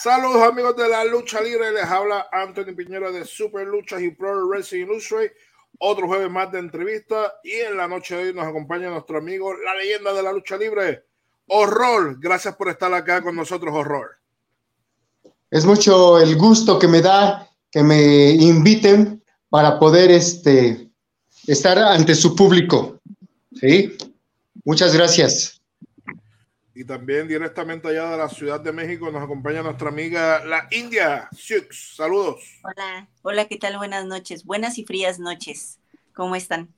Saludos amigos de la lucha libre, les habla Anthony Piñera de Super Luchas y Pro Wrestling Illustrated. Otro jueves más de entrevista y en la noche de hoy nos acompaña nuestro amigo, la leyenda de la lucha libre, Horror. Gracias por estar acá con nosotros, Horror. Es mucho el gusto que me da que me inviten para poder este, estar ante su público. ¿Sí? Muchas gracias. Y también directamente allá de la Ciudad de México nos acompaña nuestra amiga la India, Sux. Saludos. Hola, hola, ¿qué tal? Buenas noches, buenas y frías noches. ¿Cómo están?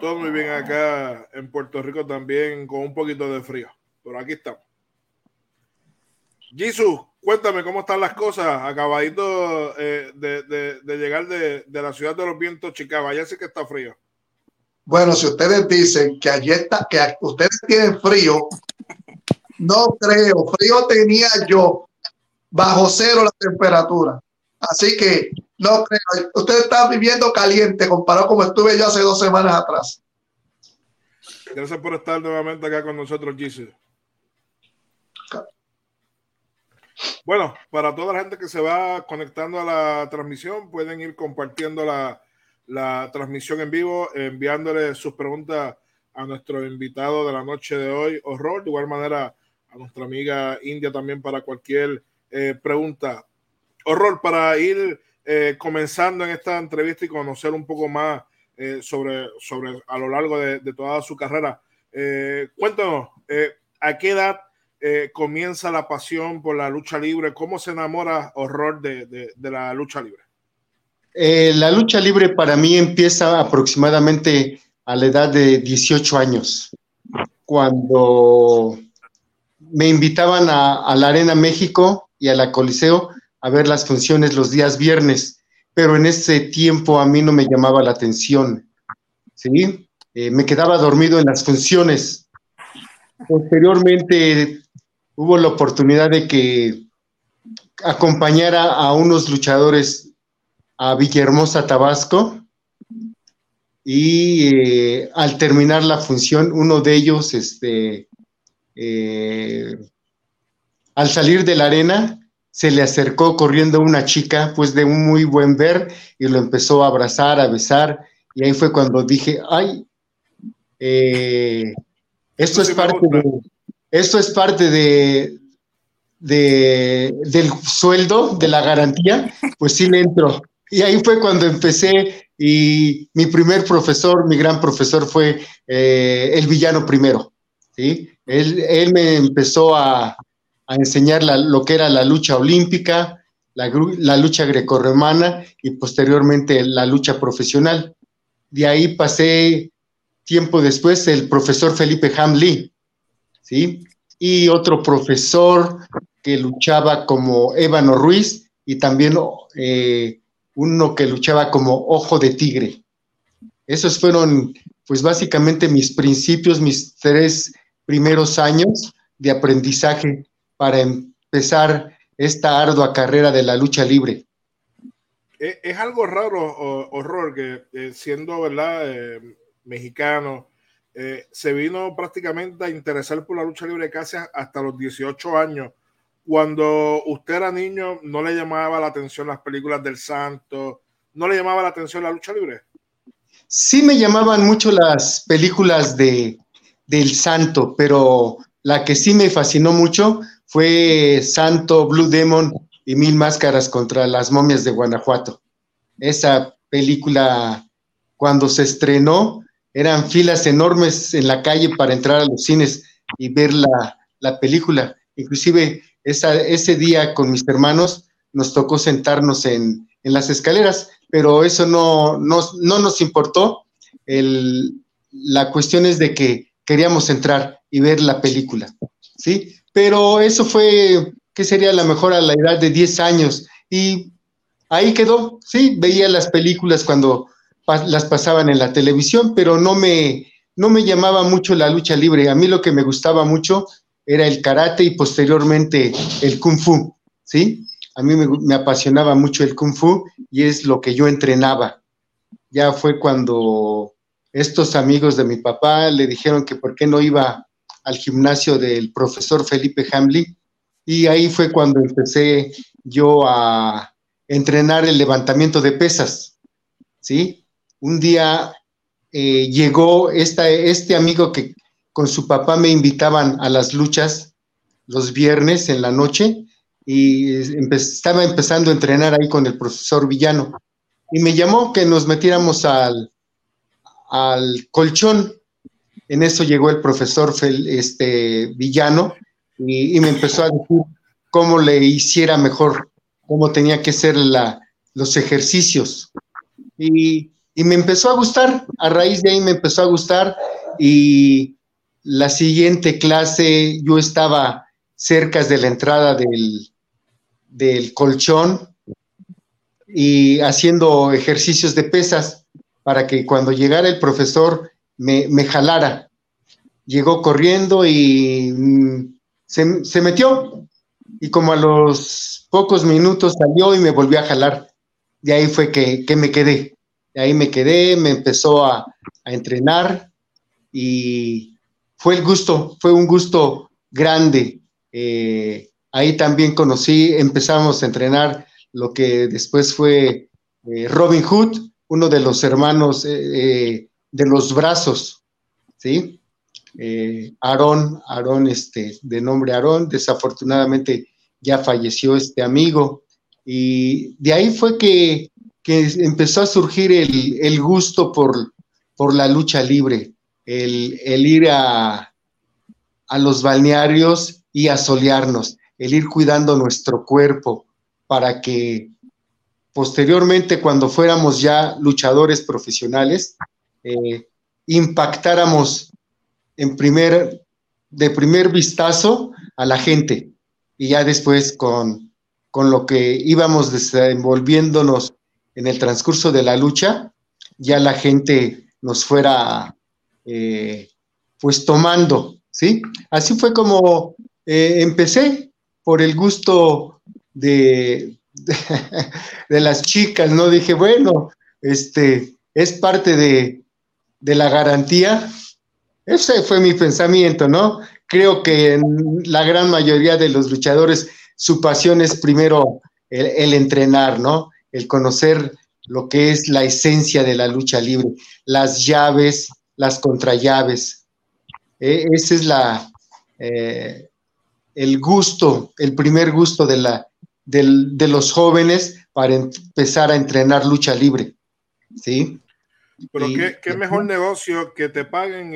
Todo muy bien acá en Puerto Rico también, con un poquito de frío. Pero aquí estamos. Jesús, cuéntame cómo están las cosas. Acabadito eh, de, llegar de, la ciudad de los vientos, Chicago. Ya sé que está frío. Bueno, si ustedes dicen que allí está, que ustedes tienen frío, no creo. Frío tenía yo bajo cero la temperatura. Así que no creo. Ustedes están viviendo caliente comparado como estuve yo hace dos semanas atrás. Gracias por estar nuevamente acá con nosotros, Jesus. Bueno, para toda la gente que se va conectando a la transmisión, pueden ir compartiendo la, la transmisión en vivo, enviándole sus preguntas a nuestro invitado de la noche de hoy, Horror. De igual manera, a nuestra amiga India también para cualquier eh, pregunta. Horror, para ir eh, comenzando en esta entrevista y conocer un poco más eh, sobre, sobre a lo largo de, toda su carrera. cuéntanos, ¿a qué edad comienza la pasión por la lucha libre? ¿Cómo se enamora Horror de, de la lucha libre? Eh, la lucha libre para mí empieza aproximadamente a la edad de 18 años, cuando me invitaban a, la Arena México y a la Coliseo a ver las funciones los días viernes, pero en ese tiempo a mí no me llamaba la atención, ¿sí? Eh, me quedaba dormido en las funciones. Posteriormente hubo la oportunidad de que acompañara a unos luchadores a Villahermosa, Tabasco, y eh, al terminar la función, uno de ellos, este, eh, al salir de la arena, se le acercó corriendo una chica, pues de un muy buen ver, y lo empezó a abrazar, a besar, y ahí fue cuando dije, ay, eh, esto, es parte de, esto es parte de, de, del sueldo, de la garantía, pues sí le entro. Y ahí fue cuando empecé y mi primer profesor, mi gran profesor fue eh, el villano primero. ¿sí? Él, me empezó a, enseñar lo que era la lucha olímpica, la, la lucha grecorromana y posteriormente la lucha profesional. De ahí pasé tiempo después el profesor Felipe Hamley, ¿sí? Y otro profesor que luchaba como Ébano Ruiz y también eh, uno que luchaba como ojo de tigre. Esos fueron, pues básicamente mis principios, mis tres primeros años de aprendizaje para empezar esta ardua carrera de la lucha libre. Es, algo raro, horror, que eh, siendo, ¿verdad?, eh, mexicano, eh, se vino prácticamente a interesar por la lucha libre casi hasta los 18 años cuando usted era niño, ¿no le llamaba la atención las películas del santo? ¿No le llamaba la atención la lucha libre? Sí me llamaban mucho las películas de, del santo, pero la que sí me fascinó mucho fue Santo, Blue Demon y Mil Máscaras contra las momias de Guanajuato. Esa película, cuando se estrenó, eran filas enormes en la calle para entrar a los cines y ver la, la película. Inclusive ese día con mis hermanos nos tocó sentarnos en, las escaleras, pero eso no, nos importó. la cuestión es de que queríamos entrar y ver la película, ¿sí? Pero eso fue, ¿qué sería la mejor a la edad de 10 años? Y ahí quedó, sí, veía las películas cuando las pasaban en la televisión, pero no me, no me llamaba mucho la lucha libre. A mí lo que me gustaba mucho era el karate y posteriormente el kung fu, ¿sí? A mí me, apasionaba mucho el kung fu y es lo que yo entrenaba. Ya fue cuando estos amigos de mi papá le dijeron que por qué no iba al gimnasio del profesor Felipe Hamley y ahí fue cuando empecé yo a entrenar el levantamiento de pesas, ¿sí? Un día eh, llegó esta, este amigo que con su papá me invitaban a las luchas los viernes en la noche y estaba empezando a entrenar ahí con el profesor Villano. Y me llamó que nos metiéramos al, al colchón. En eso llegó el profesor este, Villano y, me empezó a decir cómo le hiciera mejor, cómo tenía que ser la, los ejercicios. Y, y me empezó a gustar, a raíz de ahí me empezó a gustar y la siguiente clase yo estaba cerca de la entrada del, del colchón y haciendo ejercicios de pesas para que cuando llegara el profesor me, jalara. Llegó corriendo y mm, se, metió y como a los pocos minutos salió y me volvió a jalar. De ahí fue que, me quedé. De ahí me quedé, me empezó a, entrenar y fue el gusto, fue un gusto grande. Eh, Ahí también conocí, empezamos a entrenar lo que después fue eh, Robin Hood, uno de los hermanos eh, de los brazos, ¿sí? Aarón, Aarón, este, de nombre Aarón, desafortunadamente ya falleció este amigo. Y de ahí fue que, empezó a surgir el, gusto por, por, la lucha libre, el, ir a, a los balnearios y a solearnos el ir cuidando nuestro cuerpo para que posteriormente, cuando fuéramos ya luchadores profesionales, eh, impactáramos en primer, de primer vistazo a la gente y ya después con, con lo que íbamos desenvolviéndonos en el transcurso de la lucha, ya la gente nos fuera eh, pues tomando, ¿sí? Así fue como eh, empecé por el gusto de, de, las chicas, ¿no? Dije, bueno, este, es parte de, de la garantía. Ese fue mi pensamiento, ¿no? Creo que en la gran mayoría de los luchadores su pasión es primero el, entrenar, ¿no? El conocer lo que es la esencia de la lucha libre, las llaves, las contrallaves. E, esa es la, eh, el gusto, el primer gusto de, la, de los jóvenes para empezar a entrenar lucha libre. ¿Sí? Pero qué, mejor negocio que te paguen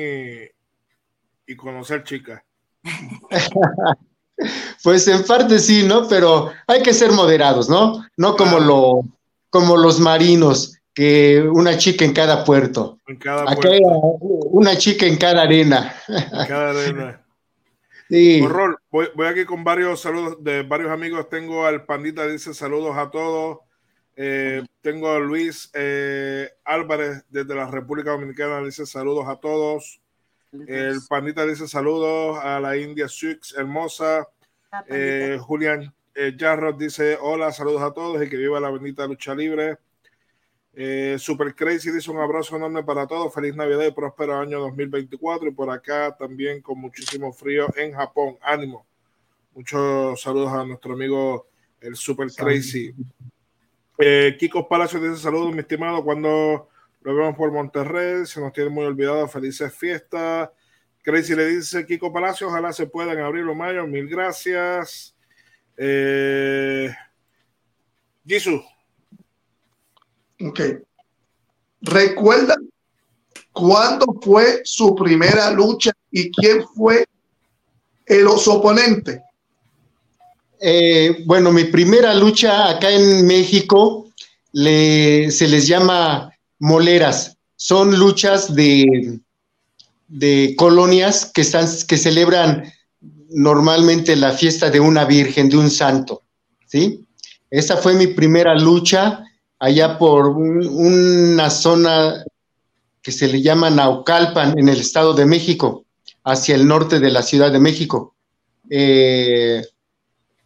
y, conocer chicas. pues en parte sí, ¿no? Pero hay que ser moderados, ¿no? No como, lo, como los marinos, que una chica en cada puerto. En cada puerto. una chica en cada arena. En cada arena. Horror, voy, aquí con varios saludos de varios amigos. Tengo al Pandita, dice saludos a todos. Eh, tengo a Luis eh, Álvarez desde la República Dominicana, dice saludos a todos. El Pandita dice saludos a la India Six hermosa. Eh, Julián Jarros dice hola, saludos a todos y que viva la bendita lucha libre. Eh, Super Crazy dice un abrazo enorme para todos. Feliz Navidad y próspero año 2024. Y por acá también con muchísimo frío en Japón. Ánimo. Muchos saludos a nuestro amigo el Super Crazy. Eh, Kiko Palacio dice saludos, mi estimado. Cuando lo vemos por Monterrey, se nos tiene muy olvidado. Felices fiestas. Crazy le dice Kiko Palacio, ojalá se puedan abrir los mayos. Mil gracias. Eh, Jesus, Ok. ¿Recuerda cuándo fue su primera lucha y quién fue el oponente? Eh, bueno, mi primera lucha acá en México se les llama moleras. Son luchas de, de colonias que, están, que celebran normalmente la fiesta de una virgen, de un santo. ¿sí? Esa fue mi primera lucha allá por una zona que se le llama Naucalpan, en el Estado de México, hacia el norte de la Ciudad de México. Eh,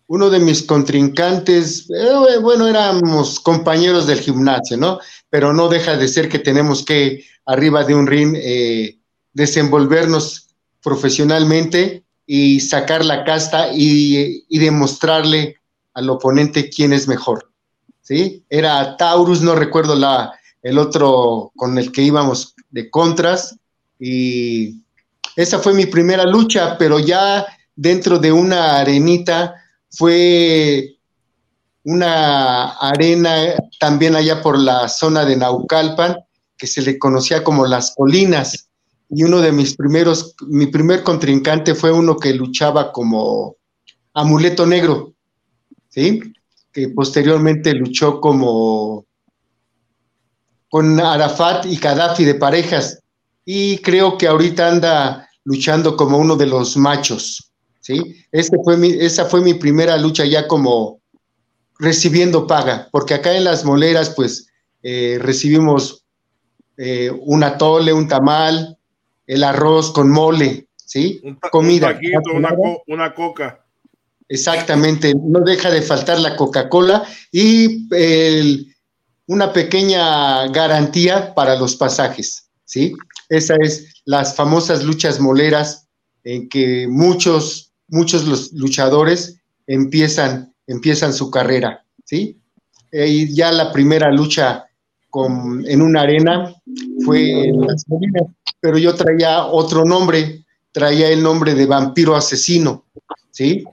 uno de mis contrincantes, eh, bueno, éramos compañeros del gimnasio, ¿no? Pero no deja de ser que tenemos que, arriba de un ring, eh, desenvolvernos profesionalmente y sacar la casta y, y demostrarle al oponente quién es mejor. Era Taurus, no recuerdo la, el otro con el que íbamos de contras, y esa fue mi primera lucha, pero ya dentro de una arenita fue una arena también allá por la zona de Naucalpan, que se le conocía como las colinas. Y uno de mis primeros, mi primer contrincante fue uno que luchaba como amuleto negro, ¿sí? Que posteriormente luchó como con Arafat y Gaddafi de parejas. Y creo que ahorita anda luchando como uno de los machos, ¿sí? fue mi, esa fue mi primera lucha ya como recibiendo paga, porque acá en las moleras, pues, eh, recibimos eh, un atole, un tamal, el arroz con mole, ¿sí? Comida. una, coca. Exactamente, no deja de faltar la Coca-Cola y una pequeña garantía para los pasajes, ¿sí? Esa es las famosas luchas moleras en que muchos, muchos los luchadores empiezan, empiezan su carrera, ¿sí? Y ya la primera lucha en una arena fue en las pero yo traía otro nombre, traía el nombre de vampiro asesino, ¿sí?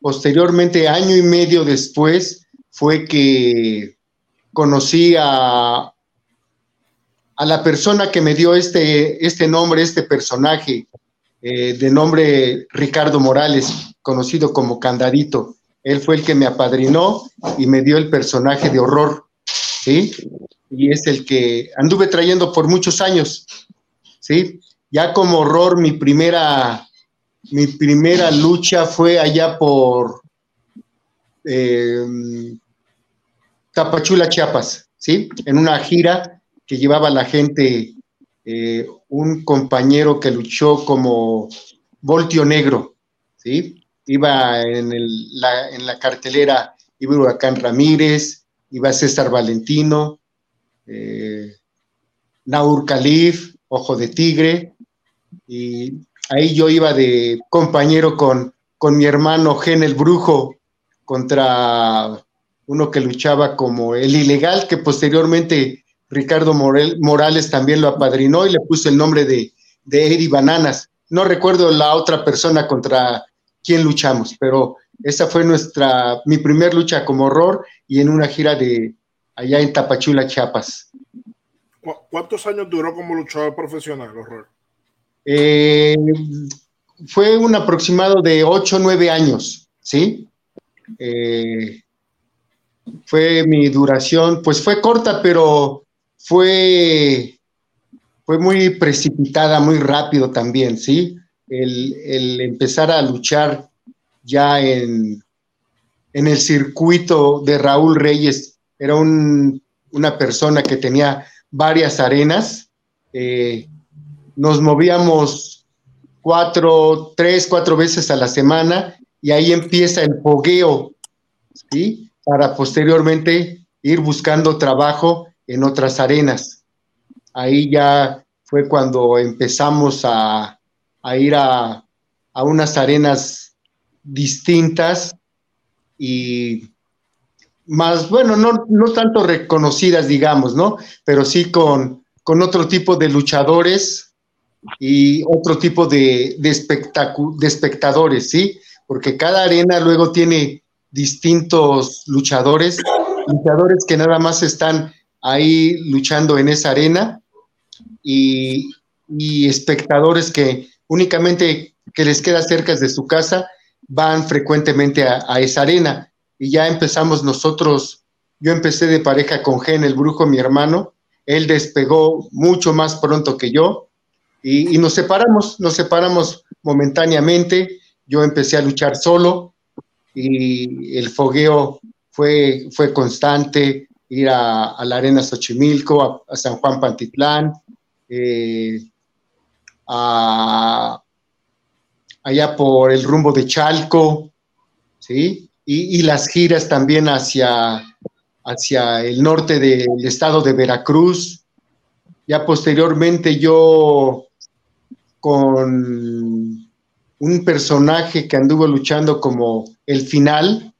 Posteriormente, año y medio después, fue que conocí a, a la persona que me dio este, este nombre, este personaje, eh, de nombre Ricardo Morales, conocido como Candadito. Él fue el que me apadrinó y me dio el personaje de horror, ¿sí? Y es el que anduve trayendo por muchos años, ¿sí? Ya como horror, mi primera, mi primera lucha fue allá por eh, Tapachula, Chiapas, ¿sí? En una gira que llevaba la gente, eh, un compañero que luchó como Voltio Negro, ¿sí? Iba en, la, en la, cartelera, iba Huracán Ramírez, iba César Valentino, eh, Naur Calif, Ojo de Tigre, y ahí yo iba de compañero con, con mi hermano Gen el Brujo contra uno que luchaba como el ilegal, que posteriormente Ricardo Morales también lo apadrinó y le puso el nombre de, de Eddie Bananas. No recuerdo la otra persona contra quien luchamos, pero esa fue nuestra, mi primer lucha como horror y en una gira de allá en Tapachula, Chiapas. ¿Cuántos años duró como luchador profesional, horror? Eh, fue un aproximado de 8 o 9 años, ¿sí? Eh, fue mi duración, pues fue corta, pero fue, fue muy precipitada, muy rápido también, ¿sí? El, empezar a luchar ya en, en, el circuito de Raúl Reyes, era una persona que tenía varias arenas, eh, nos movíamos cuatro, tres, cuatro veces a la semana y ahí empieza el pogueo, ¿sí? Para posteriormente ir buscando trabajo en otras arenas. Ahí ya fue cuando empezamos a, ir a, unas arenas distintas y más, bueno, no, no tanto reconocidas, digamos, ¿no? Pero sí con, con otro tipo de luchadores y otro tipo de, de, de espectadores, ¿sí? Porque cada arena luego tiene distintos luchadores, luchadores que nada más están ahí luchando en esa arena y, espectadores que únicamente que les queda cerca de su casa van frecuentemente a, esa arena. Y ya empezamos nosotros, yo empecé de pareja con Gen, el brujo, mi hermano, él despegó mucho más pronto que yo y, y nos separamos, nos separamos momentáneamente, yo empecé a luchar solo y el fogueo fue, fue constante, ir a, la Arena Xochimilco, a, San Juan Pantitlán, eh, allá por el rumbo de Chalco, ¿sí? Y, las giras también hacia, hacia el norte del estado de Veracruz. Ya posteriormente yo con un personaje que anduvo luchando como el final,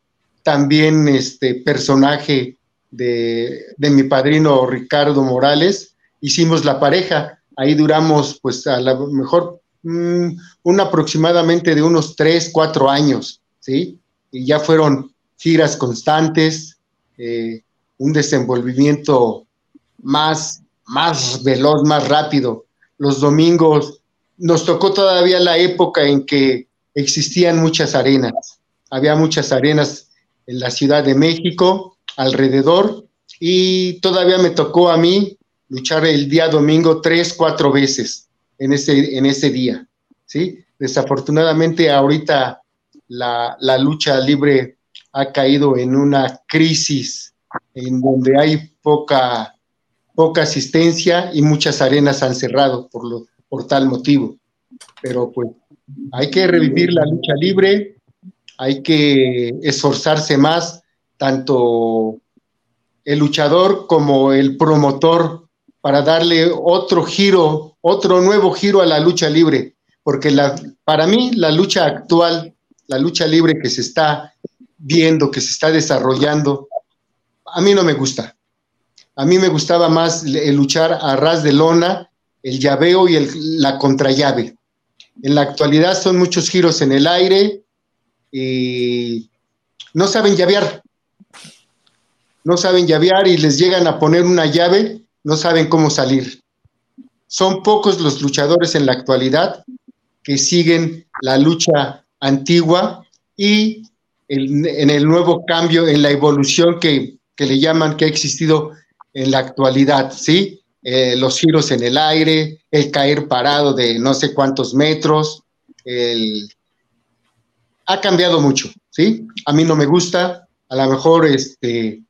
también este personaje de, de mi padrino Ricardo Morales, hicimos la pareja, ahí duramos pues a lo mejor mm, un aproximadamente de unos tres, cuatro años, ¿sí? Y ya fueron giras constantes, eh, un desenvolvimiento más, más veloz, más rápido. Los domingos nos tocó todavía la época en que existían muchas arenas. Había muchas arenas en la Ciudad de México, alrededor, y todavía me tocó a mí luchar el día domingo tres, cuatro veces en ese, en ese día. ¿sí? Desafortunadamente ahorita la, la lucha libre ha caído en una crisis en donde hay poca, poca asistencia y muchas arenas han cerrado por, lo, por tal motivo. Pero pues hay que revivir la lucha libre, hay que esforzarse más, tanto el luchador como el promotor, para darle otro giro, otro nuevo giro a la lucha libre, porque la, para mí la lucha actual, la lucha libre que se está viendo, que se está desarrollando, a mí no me gusta. A mí me gustaba más el luchar a ras de lona, el llaveo y el, la contrallave. En la actualidad son muchos giros en el aire y no saben llavear. No saben llavear y les llegan a poner una llave, no saben cómo salir. Son pocos los luchadores en la actualidad que siguen la lucha antigua y en el nuevo cambio, en la evolución que, le llaman que ha existido en la actualidad, ¿sí? Eh, los giros en el aire, el caer parado de no sé cuántos metros, ha cambiado mucho, ¿sí? A mí no me gusta, a lo mejor, este,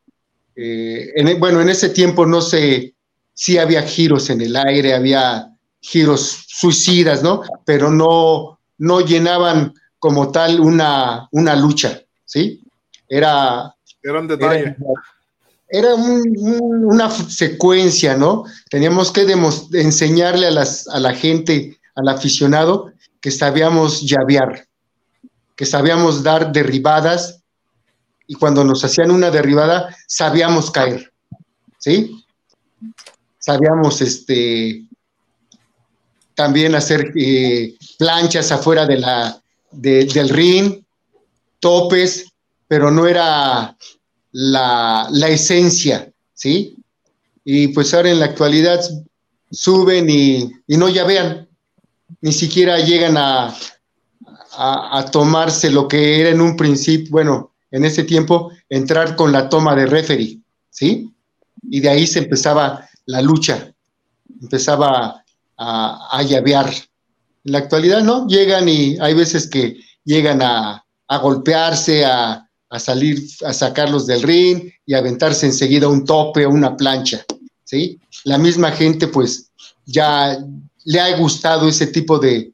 eh, en, bueno, en ese tiempo no sé si había giros en el aire, había giros suicidas, ¿no? Pero no, no llenaban como tal una, una lucha, ¿sí? Era... Eran detalles. Era, una secuencia, ¿no? Teníamos que enseñarle a, las, la gente, al aficionado, que sabíamos llavear, que sabíamos dar derribadas y cuando nos hacían una derribada sabíamos caer, ¿sí? Sabíamos este, también hacer eh, planchas afuera de la, del ring, topes, pero no era la, esencia, ¿sí? Y pues ahora en la actualidad suben y, no ya vean, ni siquiera llegan a, a, tomarse lo que era en un principio, bueno, en ese tiempo, entrar con la toma de referee, ¿sí? Y de ahí se empezaba la lucha, empezaba a, a llavear. En la actualidad no, llegan y hay veces que llegan a, a golpearse, a, salir, a sacarlos del ring y aventarse enseguida un tope o una plancha, ¿sí? La misma gente, pues, ya le ha gustado ese tipo de,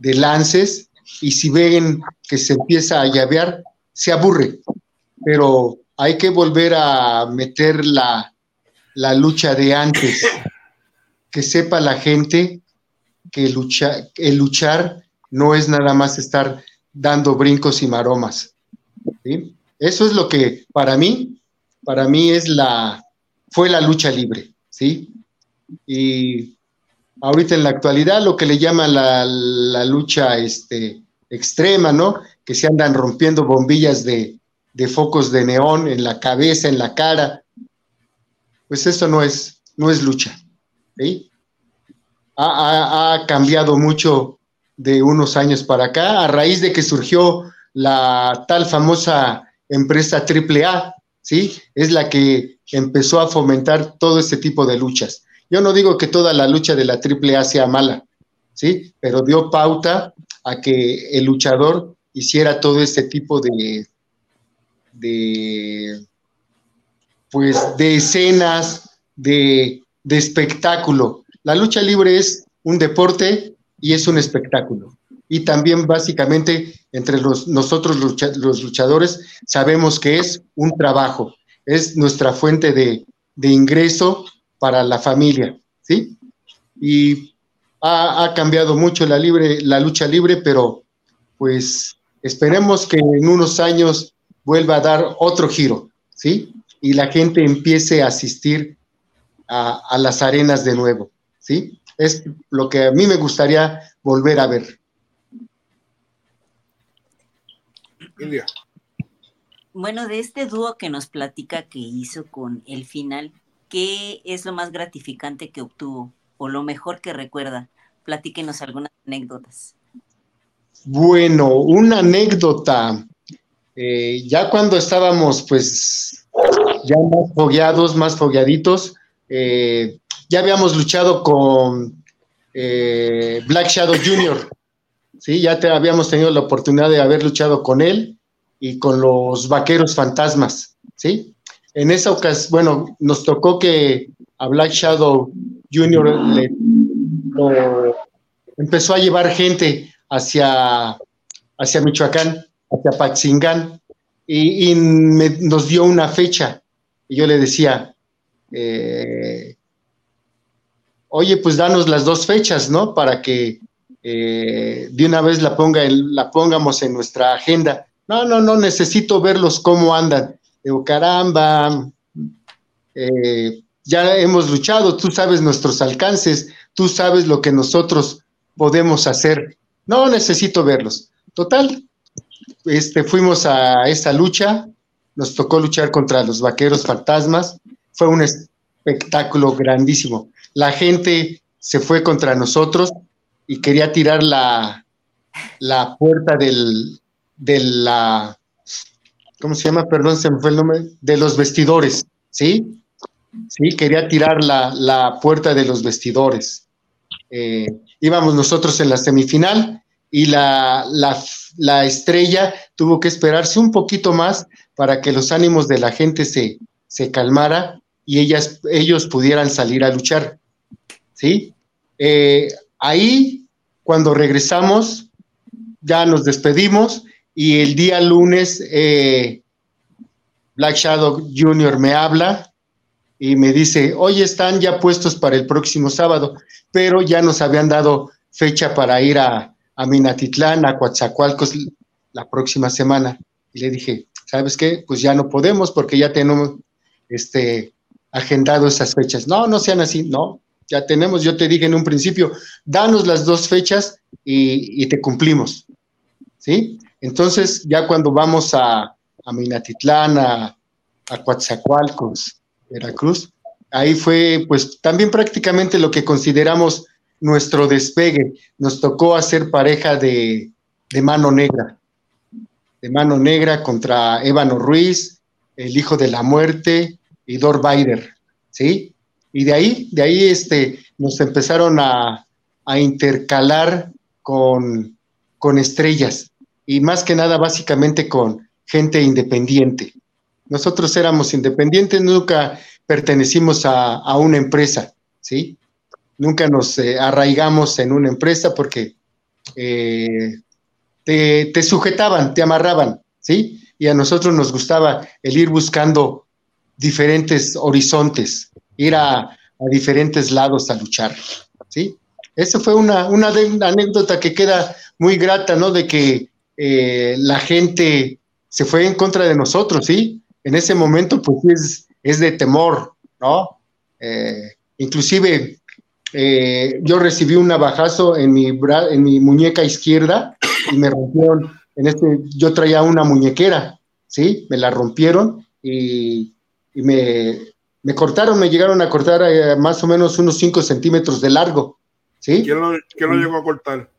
lances y si ven que se empieza a llavear, se aburre, pero hay que volver a meter la, la lucha de antes, que sepa la gente que el luchar no es nada más estar dando brincos y maromas. Eso es lo que para mí, para mí es la, fue la lucha libre, ¿sí? Y ahorita en la actualidad lo que le llaman la, la lucha este, extrema, ¿no? Que se andan rompiendo bombillas de, de, focos de neón en la cabeza, en la cara. Pues eso no es, no es lucha, ¿sí? Ha, ha cambiado mucho de unos años para acá, a raíz de que surgió la tal famosa empresa AAA, ¿sí? Es la que empezó a fomentar todo este tipo de luchas. Yo no digo que toda la lucha de la AAA sea mala, ¿sí? Pero dio pauta a que el luchador hiciera todo este tipo de, de pues, de escenas, de, de espectáculo. La lucha libre es un deporte y es un espectáculo. Y también básicamente entre los, nosotros los luchadores sabemos que es un trabajo, es nuestra fuente de, ingreso para la familia, ¿sí? Y ha, cambiado mucho la, libre, la lucha libre, pero pues esperemos que en unos años vuelva a dar otro giro, ¿sí? Y la gente empiece a asistir a, a las arenas de nuevo, ¿sí? Es lo que a mí me gustaría volver a ver. India. Bueno, de este dúo que nos platica que hizo con el final, ¿qué es lo más gratificante que obtuvo o lo mejor que recuerda? Platíquenos algunas anécdotas. Bueno, una anécdota. Eh, ya cuando estábamos, pues, ya más fogueados, más fogueaditos, eh, ya habíamos luchado con eh, Black Shadow Jr. Ya te, habíamos tenido la oportunidad de haber luchado con él y con los vaqueros fantasmas, ¿sí? En esa ocasión, bueno, nos tocó que a Black Shadow Jr. le, empezó a llevar gente hacia, hacia Michoacán, hacia Paxingán, y, y me, nos dio una fecha. Y yo le decía, eh, oye, pues danos las dos fechas, ¿no? Para que eh, de una vez la, ponga la pongamos en nuestra agenda. No, no, no, necesito verlos cómo andan. Digo, caramba, eh, ya hemos luchado, tú sabes nuestros alcances, tú sabes lo que nosotros podemos hacer. No necesito verlos. Total, este, fuimos a esta lucha, nos tocó luchar contra los vaqueros fantasmas, fue un espectáculo grandísimo. La gente se fue contra nosotros y quería tirar la, la puerta del, de la, ¿cómo se llama? Perdón, se me fue el nombre, de los vestidores, ¿sí? Sí, quería tirar la, la puerta de los vestidores. Eh, íbamos nosotros en la semifinal y la, la, la, estrella tuvo que esperarse un poquito más para que los ánimos de la gente se, se calmara y ellas, ellos pudieran salir a luchar. ¿Sí? Eh, ahí, cuando regresamos, ya nos despedimos y el día lunes eh, Black Shadow Jr. me habla y me dice, hoy están ya puestos para el próximo sábado, pero ya nos habían dado fecha para ir a, a Minatitlán, a Coatzacoalcos la próxima semana. Y le dije, ¿sabes qué? Pues ya no podemos porque ya tenemos este, agendado esas fechas. No, no sean así, no, ya tenemos, yo te dije en un principio, danos las dos fechas y, te cumplimos. ¿Sí? Entonces, ya cuando vamos a, a Minatitlán, a, a Coatzacoalcos, Veracruz, ahí fue pues también prácticamente lo que consideramos nuestro despegue. Nos tocó hacer pareja de, de mano negra, de mano negra contra Ébano Ruiz, el hijo de la muerte y Dor Baider, ¿sí? Y de ahí, de ahí este, nos empezaron a, a intercalar con, con estrellas y más que nada básicamente con gente independiente. Nosotros éramos independientes, nunca pertenecimos a, a una empresa, ¿sí? Nunca nos eh, arraigamos en una empresa porque eh, te, te, sujetaban, te amarraban, ¿sí? Y a nosotros nos gustaba el ir buscando diferentes horizontes, ir a, diferentes lados a luchar, ¿sí? Esa fue una, una, anécdota que queda muy grata, ¿no? De que eh, la gente se fue en contra de nosotros, ¿sí? En ese momento, pues es, es de temor, ¿no? Eh, inclusive eh, yo recibí un navajazo en mi, en mi muñeca izquierda y me rompieron, en este, yo traía una muñequera, ¿sí? Me la rompieron y, y me, me, cortaron, me llegaron a cortar eh, más o menos unos 5 centímetros de largo, ¿sí? ¿Quién lo, quién lo llegó a cortar?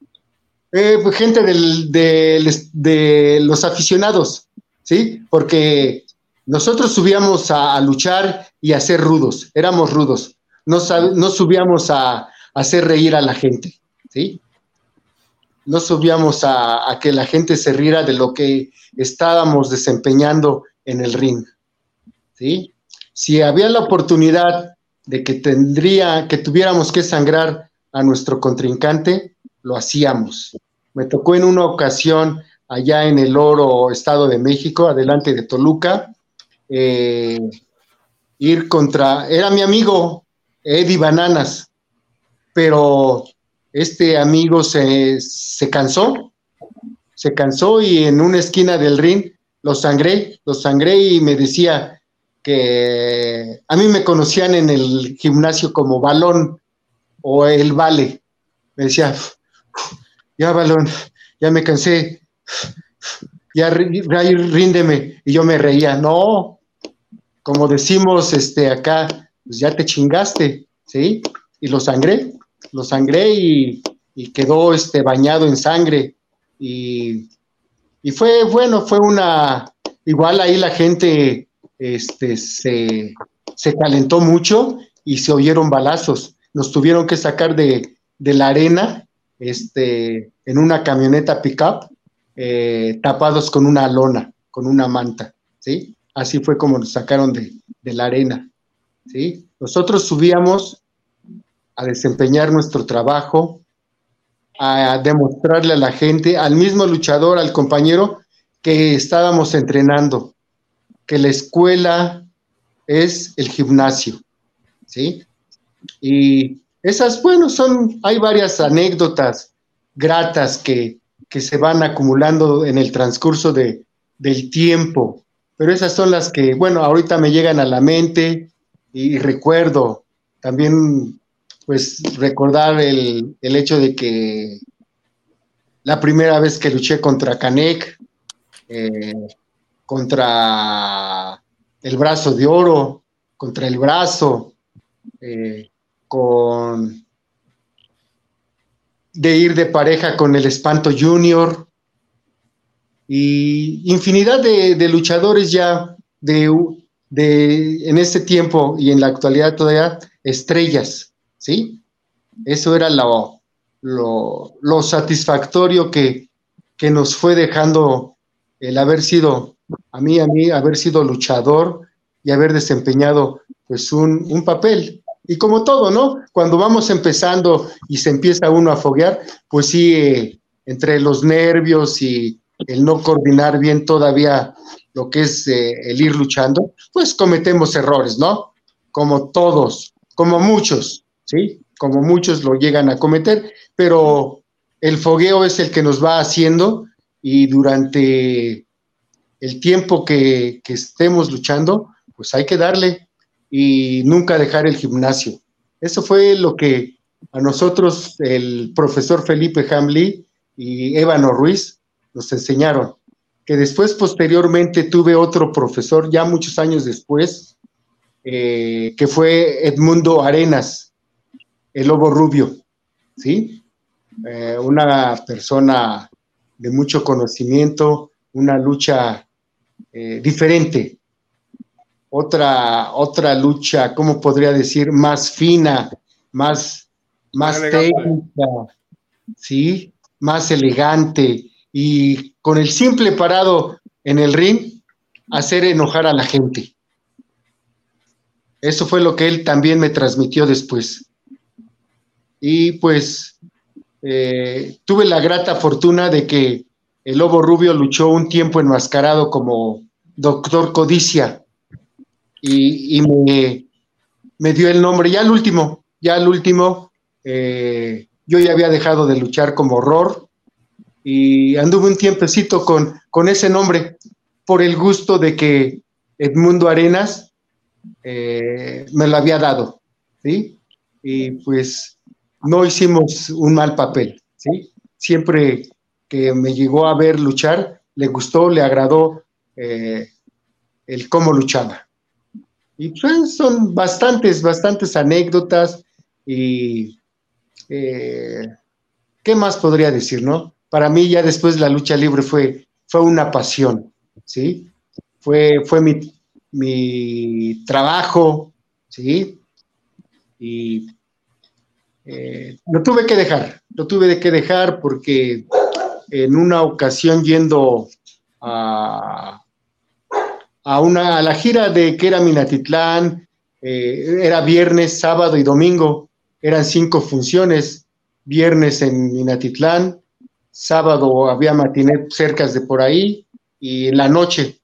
Eh, pues gente del, de, de, los aficionados, ¿sí? Porque nosotros subíamos a, a, luchar y a ser rudos, éramos rudos, no, no subíamos a, a, hacer reír a la gente, ¿sí? No subíamos a, a, que la gente se riera de lo que estábamos desempeñando en el ring, ¿sí? Si había la oportunidad de que tendría, que tuviéramos que sangrar a nuestro contrincante, lo hacíamos. Me tocó en una ocasión allá en el Oro, Estado de México, adelante de Toluca, eh, ir contra, era mi amigo Eddie Bananas, pero este amigo se, se cansó, se cansó y en una esquina del ring lo sangré, lo sangré y me decía que a mí me conocían en el gimnasio como balón o el vale. Me decía, ya balón, ya me cansé, ya ríndeme. Y yo me reía, no, como decimos este, acá, pues ya te chingaste, ¿sí? Y lo sangré, lo sangré y, quedó este, bañado en sangre. Y, y, fue, bueno, fue una, igual ahí la gente este, se, se calentó mucho y se oyeron balazos. Nos tuvieron que sacar de, de la arena este, en una camioneta pickup, eh, tapados con una lona, con una manta, ¿sí? Así fue como nos sacaron de, de la arena, ¿sí? Nosotros subíamos a desempeñar nuestro trabajo, a demostrarle a la gente, al mismo luchador, al compañero, que estábamos entrenando, que la escuela es el gimnasio, ¿sí? Y esas, bueno, son, hay varias anécdotas gratas que, que se van acumulando en el transcurso de, del tiempo, pero esas son las que, bueno, ahorita me llegan a la mente y, recuerdo también, pues, recordar el, el, hecho de que la primera vez que luché contra Canek, eh, contra el brazo de oro, contra el brazo, eh, con de ir de pareja con el Espanto Junior y infinidad de, luchadores ya de, de, en este tiempo y en la actualidad todavía estrellas, ¿sí? Eso era lo, lo, satisfactorio que, que, nos fue dejando el haber sido, a mí, a mí, haber sido luchador y haber desempeñado pues un, un papel y como todo, ¿no? Cuando vamos empezando y se empieza uno a foguear, pues sí, eh, entre los nervios y el no coordinar bien todavía lo que es eh, el ir luchando, pues cometemos errores, ¿no? Como todos, como muchos, ¿sí? Como muchos lo llegan a cometer, pero el fogueo es el que nos va haciendo y durante el tiempo que, estemos luchando, pues hay que darle, y nunca dejar el gimnasio. Eso fue lo que a nosotros el profesor Felipe Hamley y Ébano Ruiz nos enseñaron. Que después, posteriormente, tuve otro profesor, ya muchos años después, eh, que fue Edmundo Arenas, el lobo rubio, ¿sí? Eh, una persona de mucho conocimiento, una lucha eh, diferente, otra, otra lucha, ¿cómo podría decir? Más fina, más, más técnica, ¿sí? Más elegante y con el simple parado en el ring, hacer enojar a la gente. Eso fue lo que él también me transmitió después. Y pues eh, tuve la grata fortuna de que el Lobo Rubio luchó un tiempo enmascarado como Doctor Codicia y, me, dio el nombre. Ya el último, ya el último, eh, yo ya había dejado de luchar como horror y anduve un tiempecito con, con ese nombre por el gusto de que Edmundo Arenas eh, me lo había dado, ¿sí? Y pues no hicimos un mal papel, ¿sí? Siempre que me llegó a ver luchar, le gustó, le agradó eh, el cómo luchaba. Y pues, son bastantes, bastantes anécdotas y eh, ¿qué más podría decir, no? Para mí ya después la lucha libre fue, fue una pasión, ¿sí? Fue, fue mi, trabajo, ¿sí? Y eh, lo tuve que dejar, lo tuve que dejar porque en una ocasión yendo a, una, a la gira de que era Minatitlán, eh, era viernes, sábado y domingo, eran cinco funciones, viernes en Minatitlán, sábado había matiné cerca de por ahí y en la noche,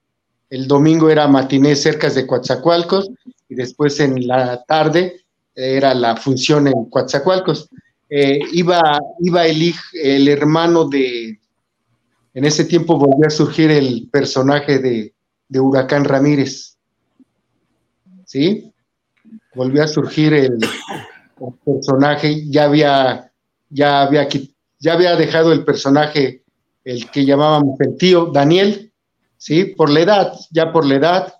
el domingo era matiné cerca de Coatzacoalcos y después en la tarde era la función en Coatzacoalcos. Eh, iba, iba el, el hermano de En ese tiempo volvió a surgir el personaje de, Huracán Ramírez. ¿Sí? Volvió a surgir el, personaje, ya había, ya había, ya había dejado el personaje, el que llamábamos el tío Daniel, ¿sí? Por la edad, ya por la edad,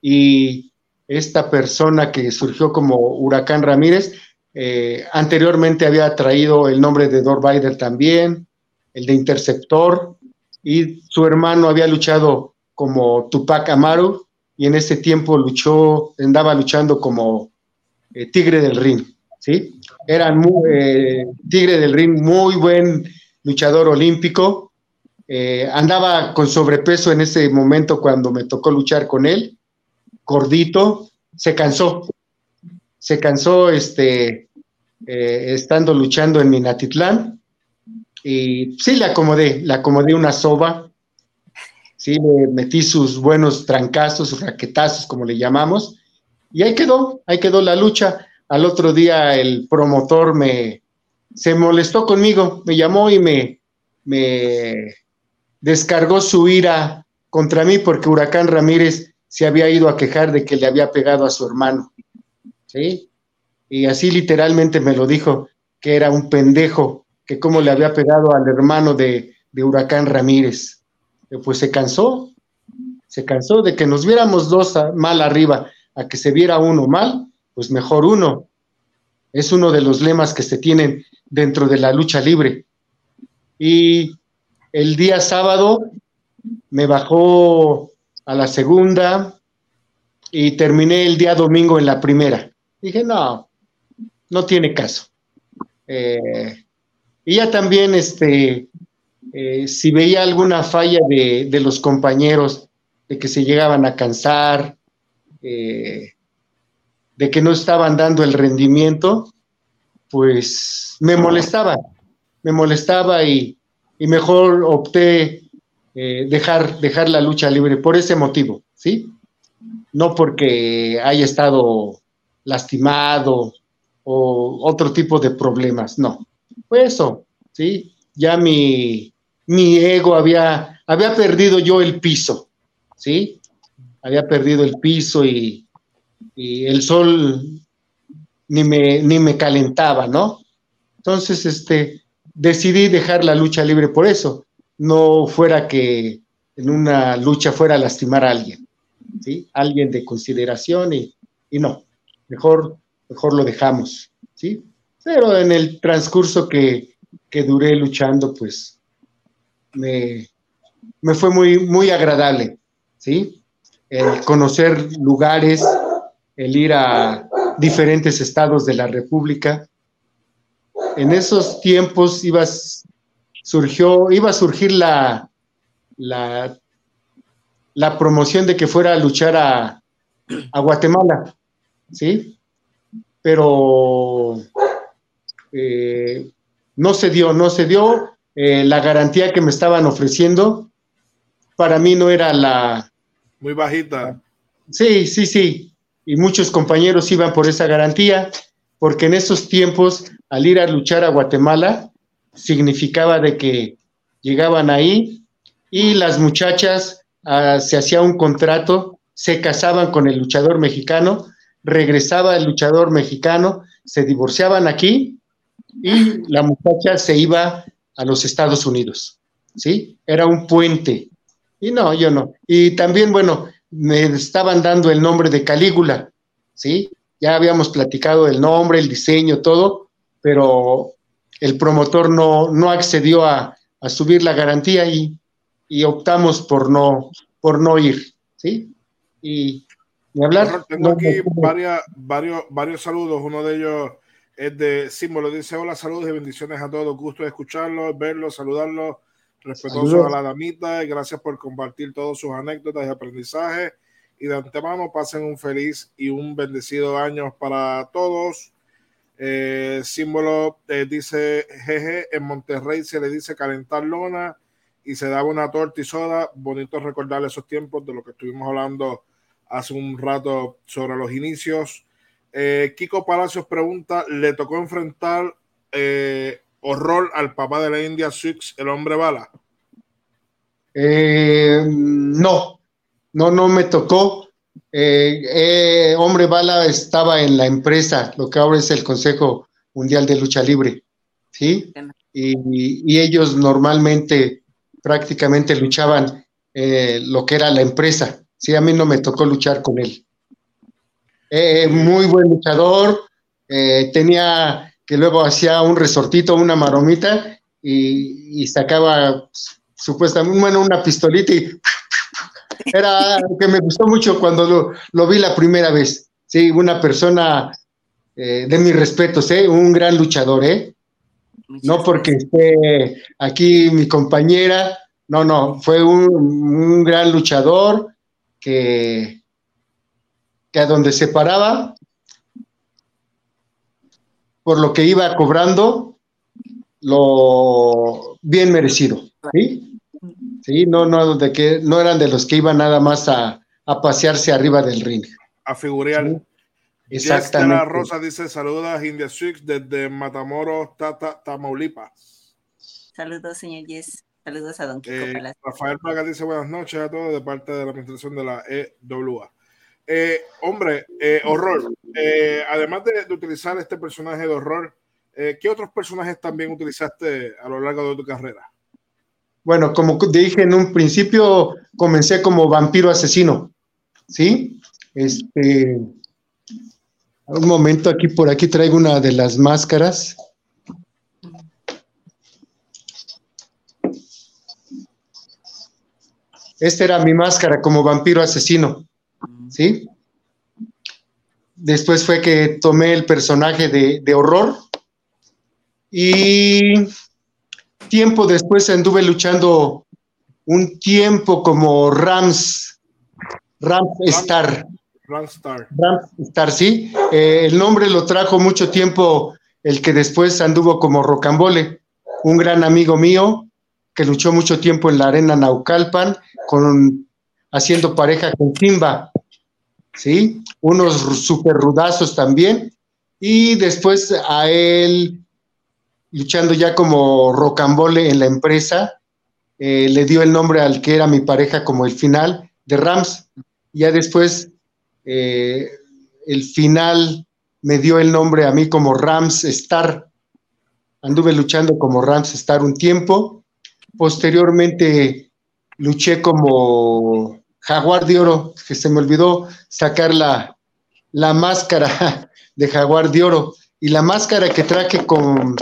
y esta persona que surgió como Huracán Ramírez, eh, anteriormente había traído el nombre de Dor también, el de Interceptor, y su hermano había luchado como Tupac Amaru, y en ese tiempo luchó, andaba luchando como eh, Tigre del Ring, ¿sí? Era eh, Tigre del Ring, muy buen luchador olímpico, andaba con sobrepeso en ese momento cuando me tocó luchar con él, gordito, se cansó, se cansó este, eh, estando luchando en Minatitlán y sí le acomodé, le acomodé una soba, sí le metí sus buenos trancazos, raquetazos, como le llamamos, y ahí quedó, ahí quedó la lucha. Al otro día el promotor me se molestó conmigo, me llamó y me, me descargó su ira contra mí porque Huracán Ramírez se había ido a quejar de que le había pegado a su hermano. ¿Sí? Y así literalmente me lo dijo, que era un pendejo, que cómo le había pegado al hermano de, Huracán Ramírez. Pues se cansó, se cansó de que nos viéramos dos mal arriba, a que se viera uno mal, pues mejor uno. Es uno de los lemas que se tienen dentro de la lucha libre. Y el día sábado me bajó a la segunda y terminé el día domingo en la primera. Dije, no, no tiene caso. Eh, y ya también, este, eh, si veía alguna falla de, los compañeros, de que se llegaban a cansar, eh, de que no estaban dando el rendimiento, pues me molestaba, me molestaba y, y mejor opté dejar, dejar la lucha libre por ese motivo, ¿sí? No porque haya estado lastimado o otro tipo de problemas, no. Fue eso, ¿sí? Ya mi, mi ego había, había perdido yo el piso, ¿sí? Había perdido el piso y, el sol ni me, ni me calentaba, ¿no? Entonces, este, decidí dejar la lucha libre por eso, no fuera que en una lucha fuera a lastimar a alguien, ¿sí? Alguien de consideración y, y no, mejor mejor lo dejamos, ¿sí? Pero en el transcurso que, que duré luchando, pues me, me, fue muy, muy agradable, ¿sí? El conocer lugares, el ir a diferentes estados de la República. En esos tiempos ibas, surgió, iba a surgir la, la, la promoción de que fuera a luchar a, a Guatemala, ¿sí? pero eh, no se dio, no se dio. Eh, la garantía que me estaban ofreciendo para mí no era la... Muy bajita. Sí, sí, sí. Y muchos compañeros iban por esa garantía, porque en esos tiempos, al ir a luchar a Guatemala, significaba de que llegaban ahí y las muchachas ah, se hacía un contrato, se casaban con el luchador mexicano regresaba el luchador mexicano, se divorciaban aquí y la muchacha se iba a los Estados Unidos, ¿sí? Era un puente. Y no, yo no. Y también, bueno, me estaban dando el nombre de Calígula, ¿sí? Ya habíamos platicado el nombre, el diseño, todo, pero el promotor no, no accedió a, subir la garantía y, y, optamos por no, por no ir, ¿sí? Y hablar. tengo aquí varias, varios, varios saludos. Uno de ellos es de símbolo. Dice: Hola, saludos y bendiciones a todos. Gusto de escucharlos, verlos, saludarlos. Respetuosos a la damita. Gracias por compartir todas sus anécdotas y aprendizajes. Y de antemano, pasen un feliz y un bendecido año para todos. Eh, símbolo eh, dice GG en Monterrey se le dice calentar lona y se daba una torta y soda. Bonito recordar esos tiempos de lo que estuvimos hablando hace un rato sobre los inicios. Eh, Kiko Palacios pregunta, ¿le tocó enfrentar eh, horror al papá de la India Six, el hombre bala? Eh, no, no, no me tocó. Eh, Hombre Bala estaba en la empresa, lo que ahora es el Consejo Mundial de Lucha Libre, ¿sí? Y, ellos normalmente prácticamente luchaban lo que era la empresa, sí, a mí no me tocó luchar con él. muy buen luchador, tenía que luego hacía un resortito, una maromita y, y sacaba supuestamente, bueno, una pistolita y era lo que me gustó mucho cuando lo, vi la primera vez. Sí, una persona eh, de mis respetos, ¿eh? un gran luchador, ¿eh? no porque esté aquí mi compañera, no, no, fue un, gran luchador que, que a donde se paraba, por lo que iba cobrando, lo bien merecido, ¿sí? Sí, no, no, de que no eran de los que iban nada más a, pasearse arriba del ring. A figurear. Exactamente. La Rosa dice: Saludos, India Six desde Matamoros, Tata, Tamaulipas. Saludos, señor Yes. Saludos a Don Kiko eh, Rafael Plaga dice: Buenas noches a todos de parte de la administración de la EWA. Eh, hombre, eh, horror. además de, utilizar este personaje de horror, ¿qué otros personajes también utilizaste a lo largo de tu carrera? Bueno, como dije en un principio, comencé como vampiro asesino, ¿sí? Este, un momento aquí, por aquí traigo una de las máscaras. Esta era mi máscara como vampiro asesino, ¿sí? Después fue que tomé el personaje de, de horror y tiempo después anduve luchando un tiempo como Rams, Rams Star. Rams Star. Rams Star, sí. Eh, el nombre lo trajo mucho tiempo el que después anduvo como Rocambole, un gran amigo mío que luchó mucho tiempo en la arena Naucalpan con haciendo pareja con Kimba, ¿sí? Unos super rudazos también. Y después a él luchando ya como rocambole en la empresa, eh, le dio el nombre al que era mi pareja como el final de Rams. Ya después, eh, el final me dio el nombre a mí como Rams Star. Anduve luchando como Rams Star un tiempo. Posteriormente luché como Jaguar de Oro, que se me olvidó sacar la, la máscara de Jaguar de Oro. Y la máscara que traje con,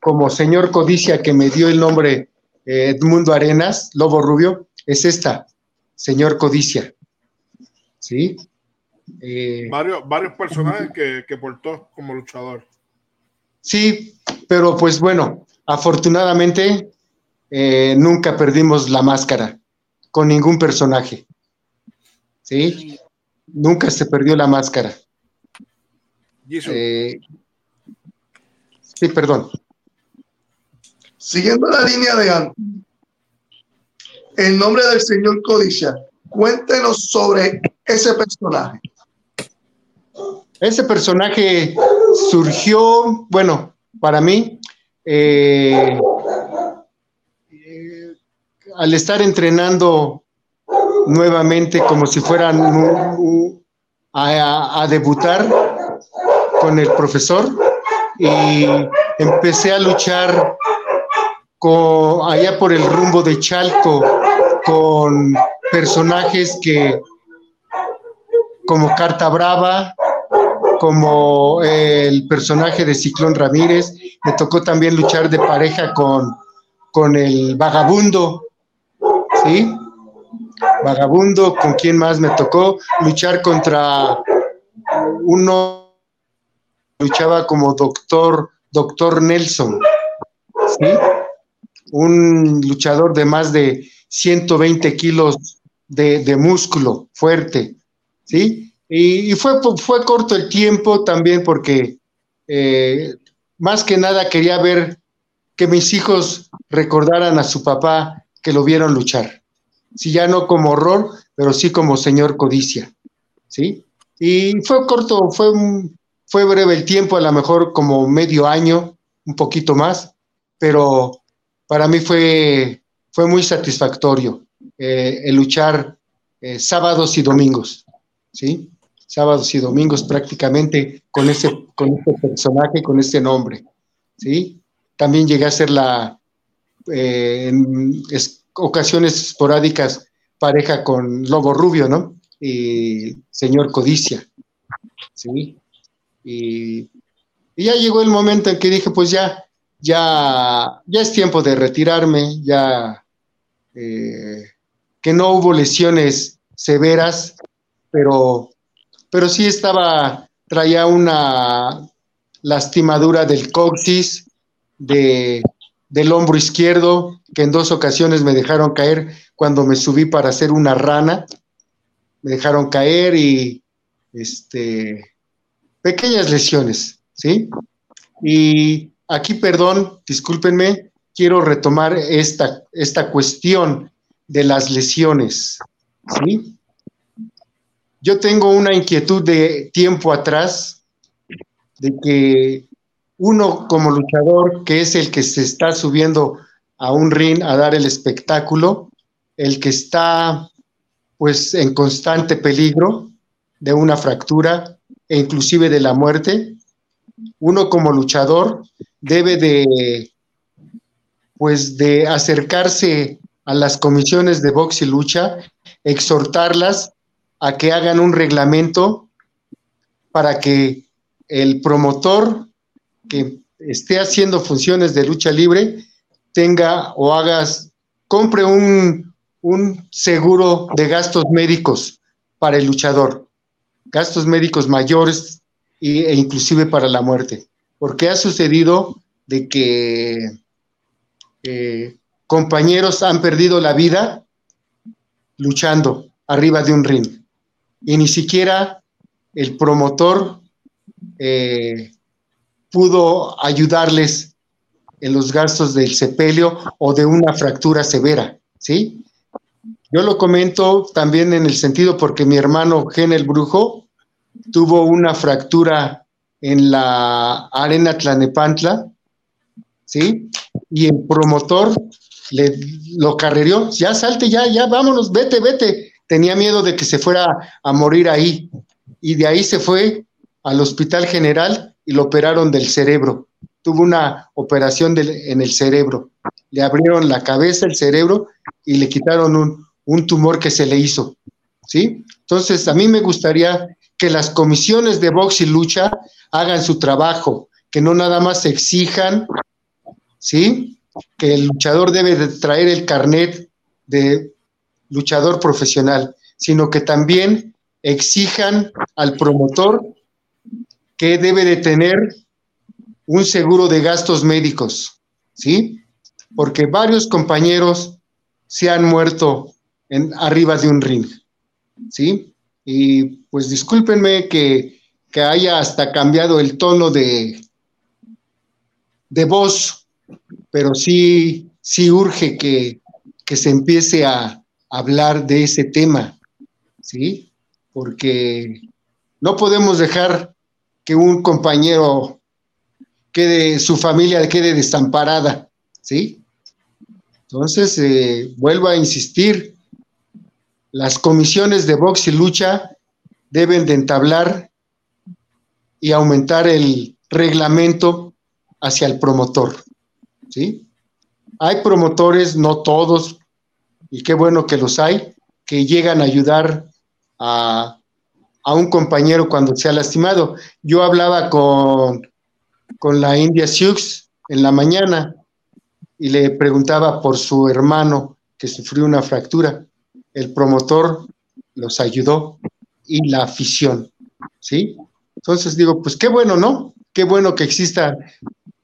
como señor Codicia que me dio el nombre eh, Edmundo Arenas, Lobo Rubio, es esta, señor Codicia. ¿Sí? Eh, varios, varios personajes que, portó como luchador. Sí, pero pues bueno, afortunadamente eh, nunca perdimos la máscara con ningún personaje. ¿Sí? Nunca se perdió la máscara. sí, perdón. Siguiendo la línea de antes, en nombre del señor Codicia, cuéntenos sobre ese personaje. Ese personaje surgió, bueno, para mí, eh, eh, al estar entrenando nuevamente como si fueran a debutar con el profesor y empecé a luchar allá por el rumbo de Chalco con personajes que como Carta Brava, como el personaje de Ciclón Ramírez, me tocó también luchar de pareja con, con el vagabundo, ¿sí? Vagabundo, con quien más me tocó luchar contra uno, luchaba como doctor, doctor Nelson, ¿sí? un luchador de más de 120 kilos de, músculo fuerte, ¿sí? Y, fue, fue corto el tiempo también porque eh, más que nada quería ver que mis hijos recordaran a su papá que lo vieron luchar. Si ya no como horror, pero sí como señor codicia, ¿sí? Y fue corto, fue, fue breve el tiempo, a lo mejor como medio año, un poquito más, pero para mí fue, fue muy satisfactorio. eh, el luchar eh, sábados y domingos, ¿sí? Sábados y domingos prácticamente con ese, con este personaje, con este nombre, ¿sí? También llegué a ser la, eh, en ocasiones esporádicas, pareja con Lobo Rubio, ¿no? Y señor Codicia, ¿sí? Y, ya llegó el momento en que dije, pues ya, ya, ya es tiempo de retirarme, ya eh, que no hubo lesiones severas, pero, pero sí estaba, traía una lastimadura del coxis, de, del hombro izquierdo, que en dos ocasiones me dejaron caer cuando me subí para hacer una rana, me dejaron caer y este pequeñas lesiones, ¿sí? Y aquí, perdón, discúlpenme, quiero retomar esta, esta cuestión de las lesiones. ¿sí? Yo tengo una inquietud de tiempo atrás de que uno como luchador, que es el que se está subiendo a un ring a dar el espectáculo, el que está pues en constante peligro de una fractura e inclusive de la muerte, uno como luchador debe de, pues, de acercarse a las comisiones de box y lucha, exhortarlas a que hagan un reglamento para que el promotor que esté haciendo funciones de lucha libre tenga o hagas, compre un, un seguro de gastos médicos para el luchador, gastos médicos mayores e inclusive para la muerte, porque ha sucedido de que eh, compañeros han perdido la vida luchando arriba de un ring. Y ni siquiera el promotor eh, pudo ayudarles en los gastos del sepelio o de una fractura severa, ¿sí? Yo lo comento también en el sentido porque mi hermano Gen el Brujo tuvo una fractura en la arena Tlanepantla, ¿sí? Y el promotor le lo carrerió, ya salte, ya, ya, vámonos, vete, vete. Tenía miedo de que se fuera a morir ahí. Y de ahí se fue al Hospital General y lo operaron del cerebro. Tuvo una operación en el cerebro. Le abrieron la cabeza, el cerebro y le quitaron un, un tumor que se le hizo. ¿Sí? Entonces, a mí me gustaría que las comisiones de box y lucha hagan su trabajo, que no nada más exijan, ¿sí? Que el luchador debe de traer el carnet de luchador profesional, sino que también exijan al promotor que debe de tener un seguro de gastos médicos, ¿sí? Porque varios compañeros se han muerto en, arriba de un ring, ¿sí? Y pues discúlpenme que, haya hasta cambiado el tono de, de voz, pero sí, sí urge que, se empiece a hablar de ese tema, ¿sí? Porque no podemos dejar que un compañero quede, su familia quede desamparada, ¿sí? Entonces, eh, vuelvo a insistir, las comisiones de box y lucha deben de entablar y aumentar el reglamento hacia el promotor. ¿sí? Hay promotores, no todos, y qué bueno que los hay, que llegan a ayudar a, un compañero cuando se ha lastimado. Yo hablaba con, con la India Sioux en la mañana y le preguntaba por su hermano que sufrió una fractura el promotor los ayudó y la afición, ¿sí? Entonces digo, pues qué bueno, ¿no? Qué bueno que exista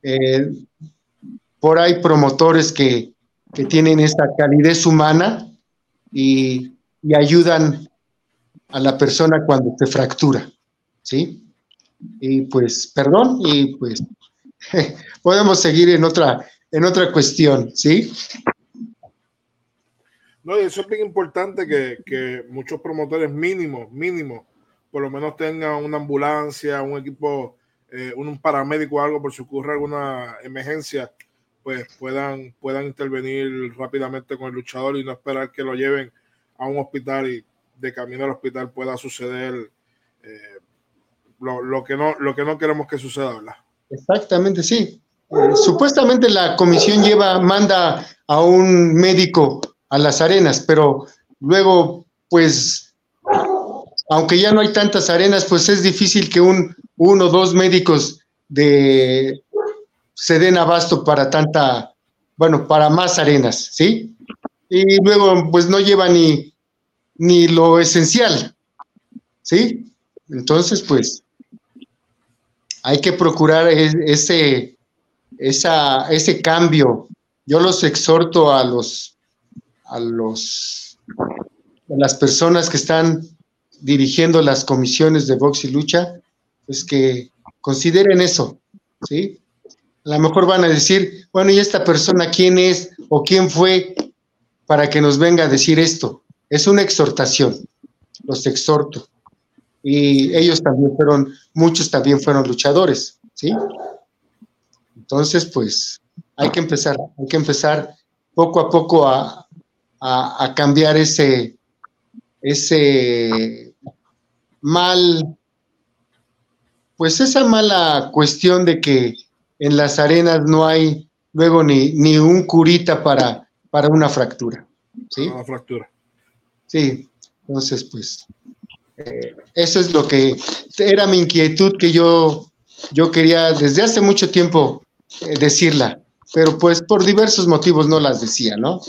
eh, por ahí promotores que, tienen esta calidez humana y, y, ayudan a la persona cuando se fractura, ¿sí? Y pues, perdón, y pues podemos seguir en otra, en otra cuestión, ¿sí? No, y eso es bien importante que, muchos promotores mínimos, mínimos, por lo menos tengan una ambulancia, un equipo, eh, un paramédico o algo por si ocurre alguna emergencia pues puedan, puedan intervenir rápidamente con el luchador y no esperar que lo lleven a un hospital y de camino al hospital pueda suceder eh, lo, que no, lo que no queremos que suceda, ¿verdad? Exactamente, sí. Eh, supuestamente la comisión lleva, manda a un médico a las arenas, pero luego, pues, aunque ya no hay tantas arenas, pues es difícil que un uno o dos médicos de se den abasto para tanta, bueno, para más arenas, ¿sí? Y luego, pues no lleva ni, ni lo esencial, ¿sí? Entonces, pues, hay que procurar ese, esa, ese cambio. Yo los exhorto a los, a los, a las personas que están dirigiendo las comisiones de box y lucha, pues que consideren eso, ¿sí? A lo mejor van a decir, bueno, ¿y esta persona quién es o quién fue para que nos venga a decir esto? Es una exhortación, los exhorto y ellos también fueron, muchos también fueron luchadores, ¿sí? Entonces, pues hay que empezar, hay que empezar poco a poco a, cambiar ese, ese mal, pues esa mala cuestión de que en las arenas no hay luego ni, ni un curita para, para una fractura. ¿sí? Una fractura. Sí, entonces pues eh, eso es lo que era mi inquietud que yo, yo quería desde hace mucho tiempo eh, decirla, pero pues por diversos motivos no las decía, ¿no?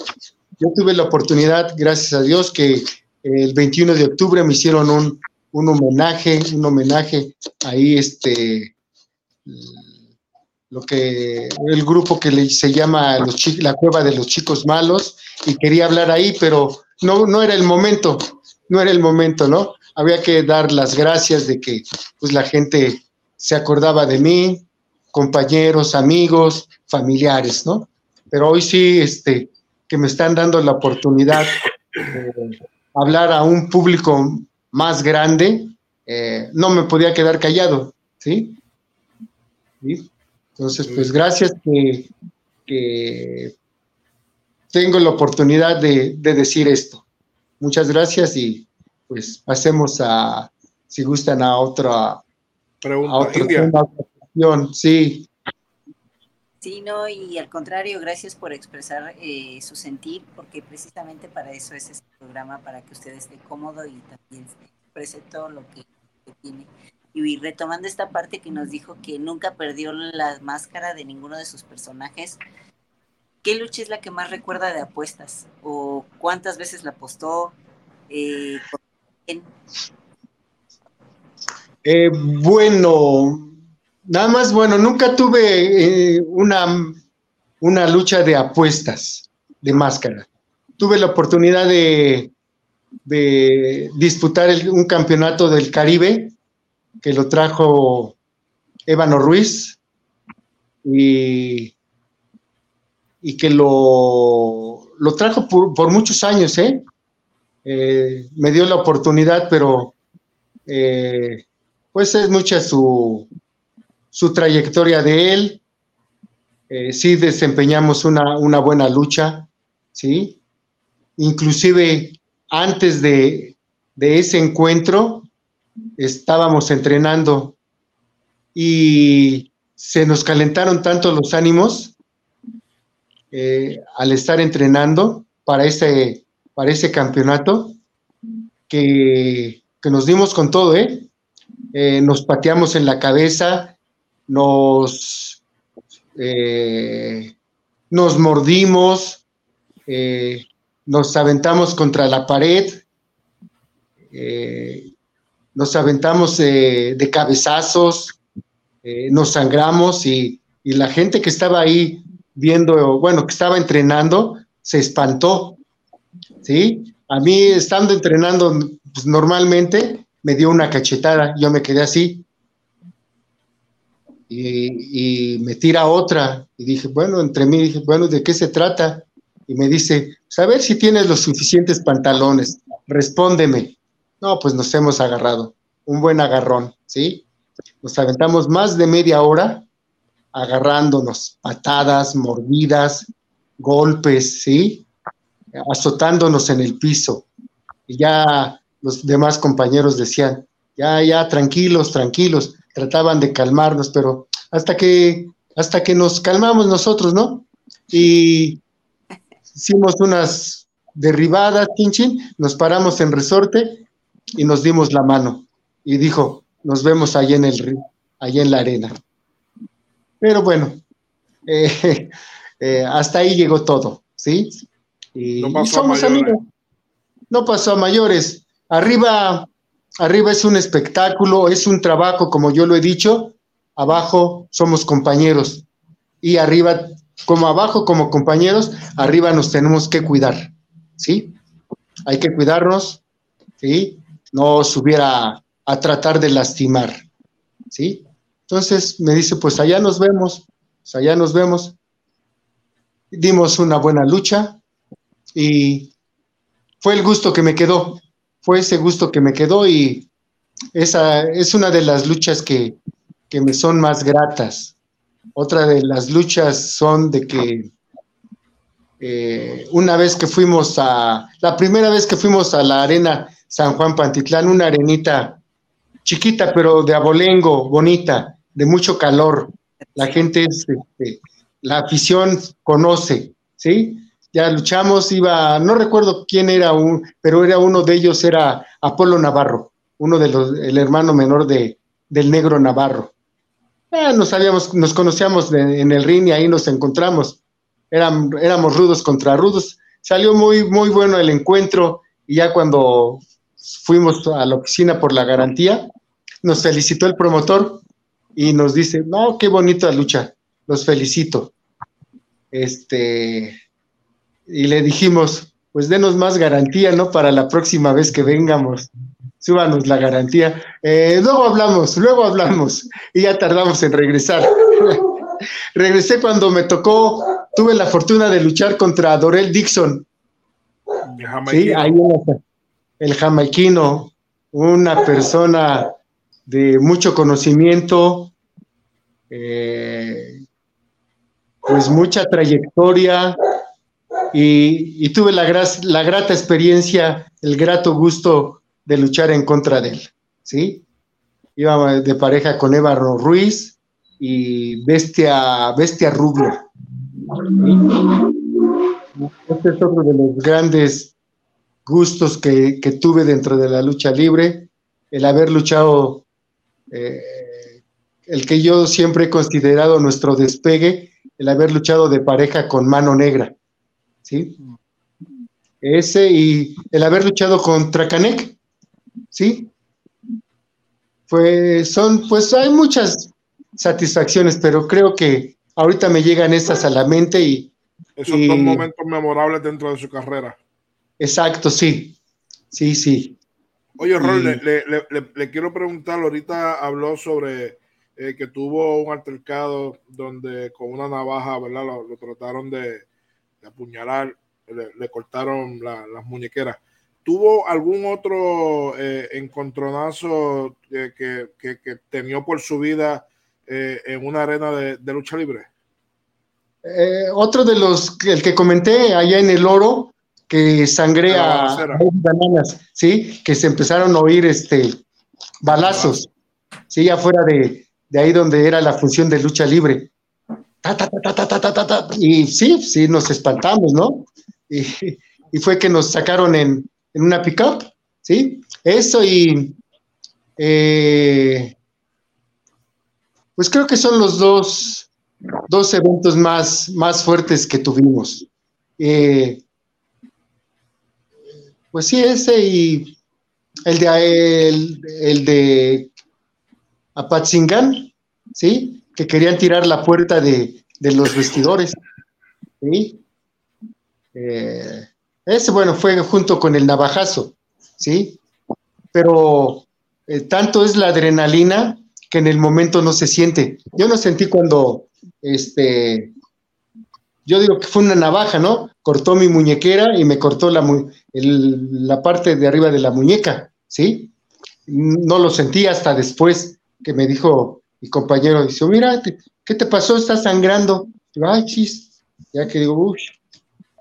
Yo tuve la oportunidad, gracias a Dios, que el 21 de octubre me hicieron un, un homenaje, un homenaje ahí, este, lo que, el grupo que se llama los, La Cueva de los Chicos Malos, y quería hablar ahí, pero no, no era el momento, no era el momento, ¿no? había que dar las gracias de que pues la gente se acordaba de mí, compañeros, amigos, familiares, ¿no? Pero hoy sí, este, que me están dando la oportunidad de hablar a un público más grande, eh, no me podía quedar callado, ¿sí? Entonces, pues gracias que, tengo la oportunidad de decir esto. Muchas gracias y pues pasemos a, si gustan, a otra pregunta. sí. Sí, no, y al contrario, gracias por expresar eh, su sentir, porque precisamente para eso es este programa, para que usted esté cómodo y también exprese todo lo que, tiene. Y retomando esta parte que nos dijo que nunca perdió la máscara de ninguno de sus personajes, ¿qué lucha es la que más recuerda de apuestas? ¿O cuántas veces la apostó? Eh, eh, bueno, nada más, bueno, nunca tuve eh, una, una lucha de apuestas de máscara. Tuve la oportunidad de, de disputar un campeonato del Caribe que lo trajo Ébano Ruiz y, y que lo, lo trajo por, por, muchos años, ¿eh? Eh, me dio la oportunidad, pero eh, pues es mucha su, su trayectoria de él. Eh, sí desempeñamos una, una, buena lucha, ¿sí? Inclusive antes de, de ese encuentro estábamos entrenando y se nos calentaron tanto los ánimos al estar entrenando para ese para ese campeonato, que, nos dimos con todo, ¿eh? ¿eh? Nos pateamos en la cabeza, nos, eh, nos mordimos, eh, nos aventamos contra la pared, nos aventamos de cabezazos, nos sangramos y, y la gente que estaba ahí viendo, bueno, que estaba entrenando, se espantó ¿sí? A mí, estando entrenando pues, normalmente, me dio una cachetada, yo me quedé así. Y, me tira otra. Y dije, bueno, entre mí, dije, bueno, ¿de qué se trata? Y me dice, pues, a ver si tienes los suficientes pantalones, respóndeme. No, pues nos hemos agarrado, un buen agarrón, ¿sí? Nos aventamos más de media hora agarrándonos, patadas, mordidas, golpes, ¿sí? Azotándonos en el piso. Y ya los demás compañeros decían, ya, ya, tranquilos, tranquilos, trataban de calmarnos, pero hasta que, hasta que nos calmamos nosotros, ¿no? Y hicimos unas derribadas, chin, nos paramos en resorte y nos dimos la mano. Y dijo, nos vemos allá en el río, allá en la arena. Pero bueno, eh, eh, hasta ahí llegó todo, ¿sí? Y, somos amigos. No pasó a mayores. Arriba, arriba es un espectáculo, es un trabajo, como yo lo he dicho. Abajo somos compañeros. Y arriba, como abajo, como compañeros, arriba nos tenemos que cuidar, ¿sí? Hay que cuidarnos, ¿sí? No subiera a tratar de lastimar, ¿sí? Entonces me dice, pues allá nos vemos, pues allá nos vemos. Dimos una buena lucha y fue el gusto que me quedó, fue ese gusto que me quedó y esa es una de las luchas que, que me son más gratas. Otra de las luchas son de que eh, una vez que fuimos a, la primera vez que fuimos a la arena San Juan Pantitlán, una arenita chiquita pero de abolengo, bonita, de mucho calor. La gente, este, la afición conoce, ¿sí? Ya luchamos, iba, no recuerdo quién era, un, pero era uno de ellos, era Apolo Navarro, uno de los, el hermano menor de, del negro Navarro. Eh, nos sabíamos, nos conocíamos en el ring y ahí nos encontramos. éramos rudos contra rudos. Salió muy, muy bueno el encuentro y ya cuando fuimos a la oficina por la garantía, nos felicitó el promotor y nos dice, no, qué bonita lucha, los felicito. Este, y le dijimos, pues denos más garantía, ¿no? Para la próxima vez que vengamos, súbanos la garantía. Eh, luego hablamos, luego hablamos, y ya tardamos en regresar. Regresé cuando me tocó, tuve la fortuna de luchar contra Dorel Dixon. Sí, ahí el jamaiquino, una persona de mucho conocimiento, eh, pues mucha trayectoria y, tuve la, la, grata experiencia, el grato gusto de luchar en contra de él, ¿sí? Iba de pareja con Eva Ruiz y Bestia, Bestia. Este es otro de los grandes gustos que, que tuve dentro de la lucha libre, el haber luchado eh, el que yo siempre he considerado nuestro despegue, el haber luchado de pareja con mano negra, ¿sí? Ese y el haber luchado contra Canek, ¿sí? Pues son, pues hay muchas satisfacciones, pero creo que ahorita me llegan estas a la mente y... Esos son momentos memorables dentro de su carrera. Exacto, sí, sí, sí. Oye, Rol, le, quiero preguntar, ahorita habló sobre eh, que tuvo un altercado donde con una navaja, ¿verdad? Lo, trataron de, apuñalar, le, cortaron las muñequeras. ¿Tuvo algún otro eh, encontronazo que, que, temió por su vida eh, en una arena de, lucha libre? otro de los, el que comenté allá en el oro, que sangrea bananas, ¿sí? Que se empezaron a oír este, balazos, ¿sí? Afuera de, de ahí donde era la función de lucha libre. y sí, sí, nos espantamos, ¿no? Y, y fue que nos sacaron en, en una pickup, ¿sí? Eso y... Eh, pues creo que son los dos, dos eventos más, más fuertes que tuvimos. Eh, pues sí, ese y el de, el, de Apatzingán, ¿sí? Que querían tirar la puerta de, los vestidores, ¿sí? Eh, ese, bueno, fue junto con el navajazo, ¿sí? Pero eh, tanto es la adrenalina que en el momento no se siente. Yo no sentí cuando, este, yo digo que fue una navaja, ¿no? Cortó mi muñequera y me cortó la, parte de arriba de la muñeca, ¿sí? No lo sentí hasta después que me dijo mi compañero, dice, mira, ¿qué ¿qué te pasó? ¿Estás sangrando? Ay, chis, ya que digo, uy,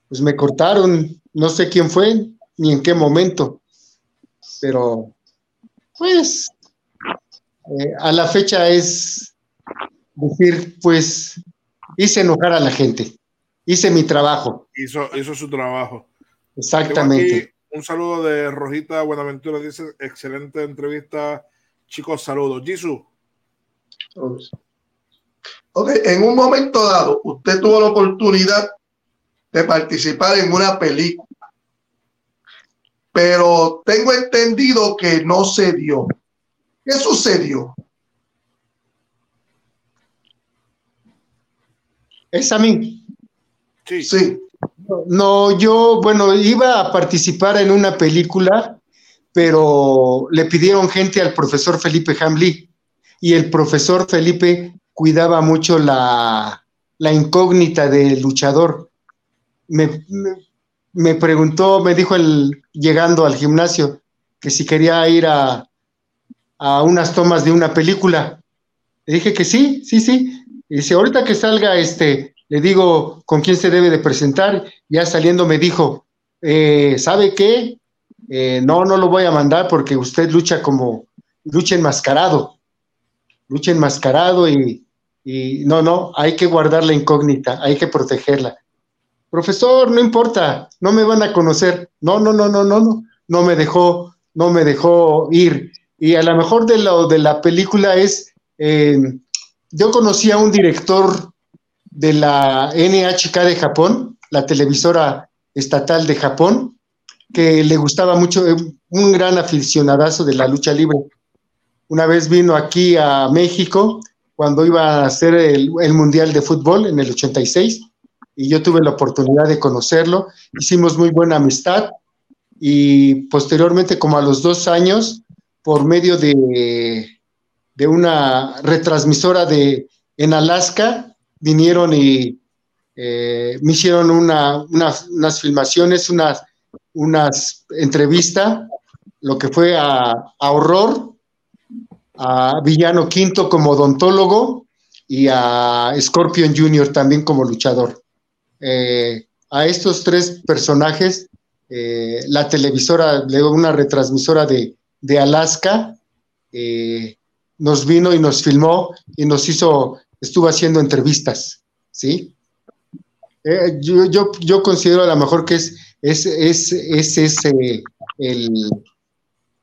pues me cortaron, no sé quién fue, ni en qué momento, pero pues eh, a la fecha es decir, pues hice enojar a la gente, hice mi trabajo. Hizo, hizo su trabajo. Exactamente. Un saludo de Rojita Buenaventura, dice, excelente entrevista. Chicos, saludos. Jisoo. Ok, en un momento dado, usted tuvo la oportunidad de participar en una película, pero tengo entendido que no se dio. ¿Qué sucedió? Es a mí. Sí. Sí. No, yo, bueno, iba a participar en una película, pero le pidieron gente al profesor Felipe Hamley y el profesor Felipe cuidaba mucho la, la incógnita del luchador. Me, me, preguntó, me dijo el, llegando al gimnasio que si quería ir a, a unas tomas de una película. Le dije que sí, sí, sí. Y dice, ahorita que salga este, le digo con quién se debe de presentar, ya saliendo me dijo, eh, ¿sabe qué? Eh, no, no lo voy a mandar porque usted lucha como, lucha enmascarado, lucha enmascarado y, y no, no, hay que guardar la incógnita, hay que protegerla. Profesor, no importa, no me van a conocer. No, no, no, no, no, no, no me dejó, no me dejó ir. Y a lo mejor de lo de la película es, eh, yo conocí a un director de la NHK de Japón, la televisora estatal de Japón, que le gustaba mucho, eh, un gran aficionadazo de la lucha libre. Una vez vino aquí a México cuando iba a hacer el, el, Mundial de Fútbol en el 86 y yo tuve la oportunidad de conocerlo. Hicimos muy buena amistad y posteriormente, como a los dos años, por medio de, de una retransmisora de, en Alaska, vinieron y eh, me hicieron una, unas filmaciones, unas, unas entrevistas, lo que fue a, Horror, a Villano Quinto como odontólogo y a Scorpion Jr. también como luchador. Eh, a estos tres personajes, eh, la televisora, una retransmisora de, de Alaska, nos vino y nos filmó y nos hizo estuvo haciendo entrevistas, ¿sí? Eh, yo, yo, yo, considero a lo mejor que es, es, es, es ese el,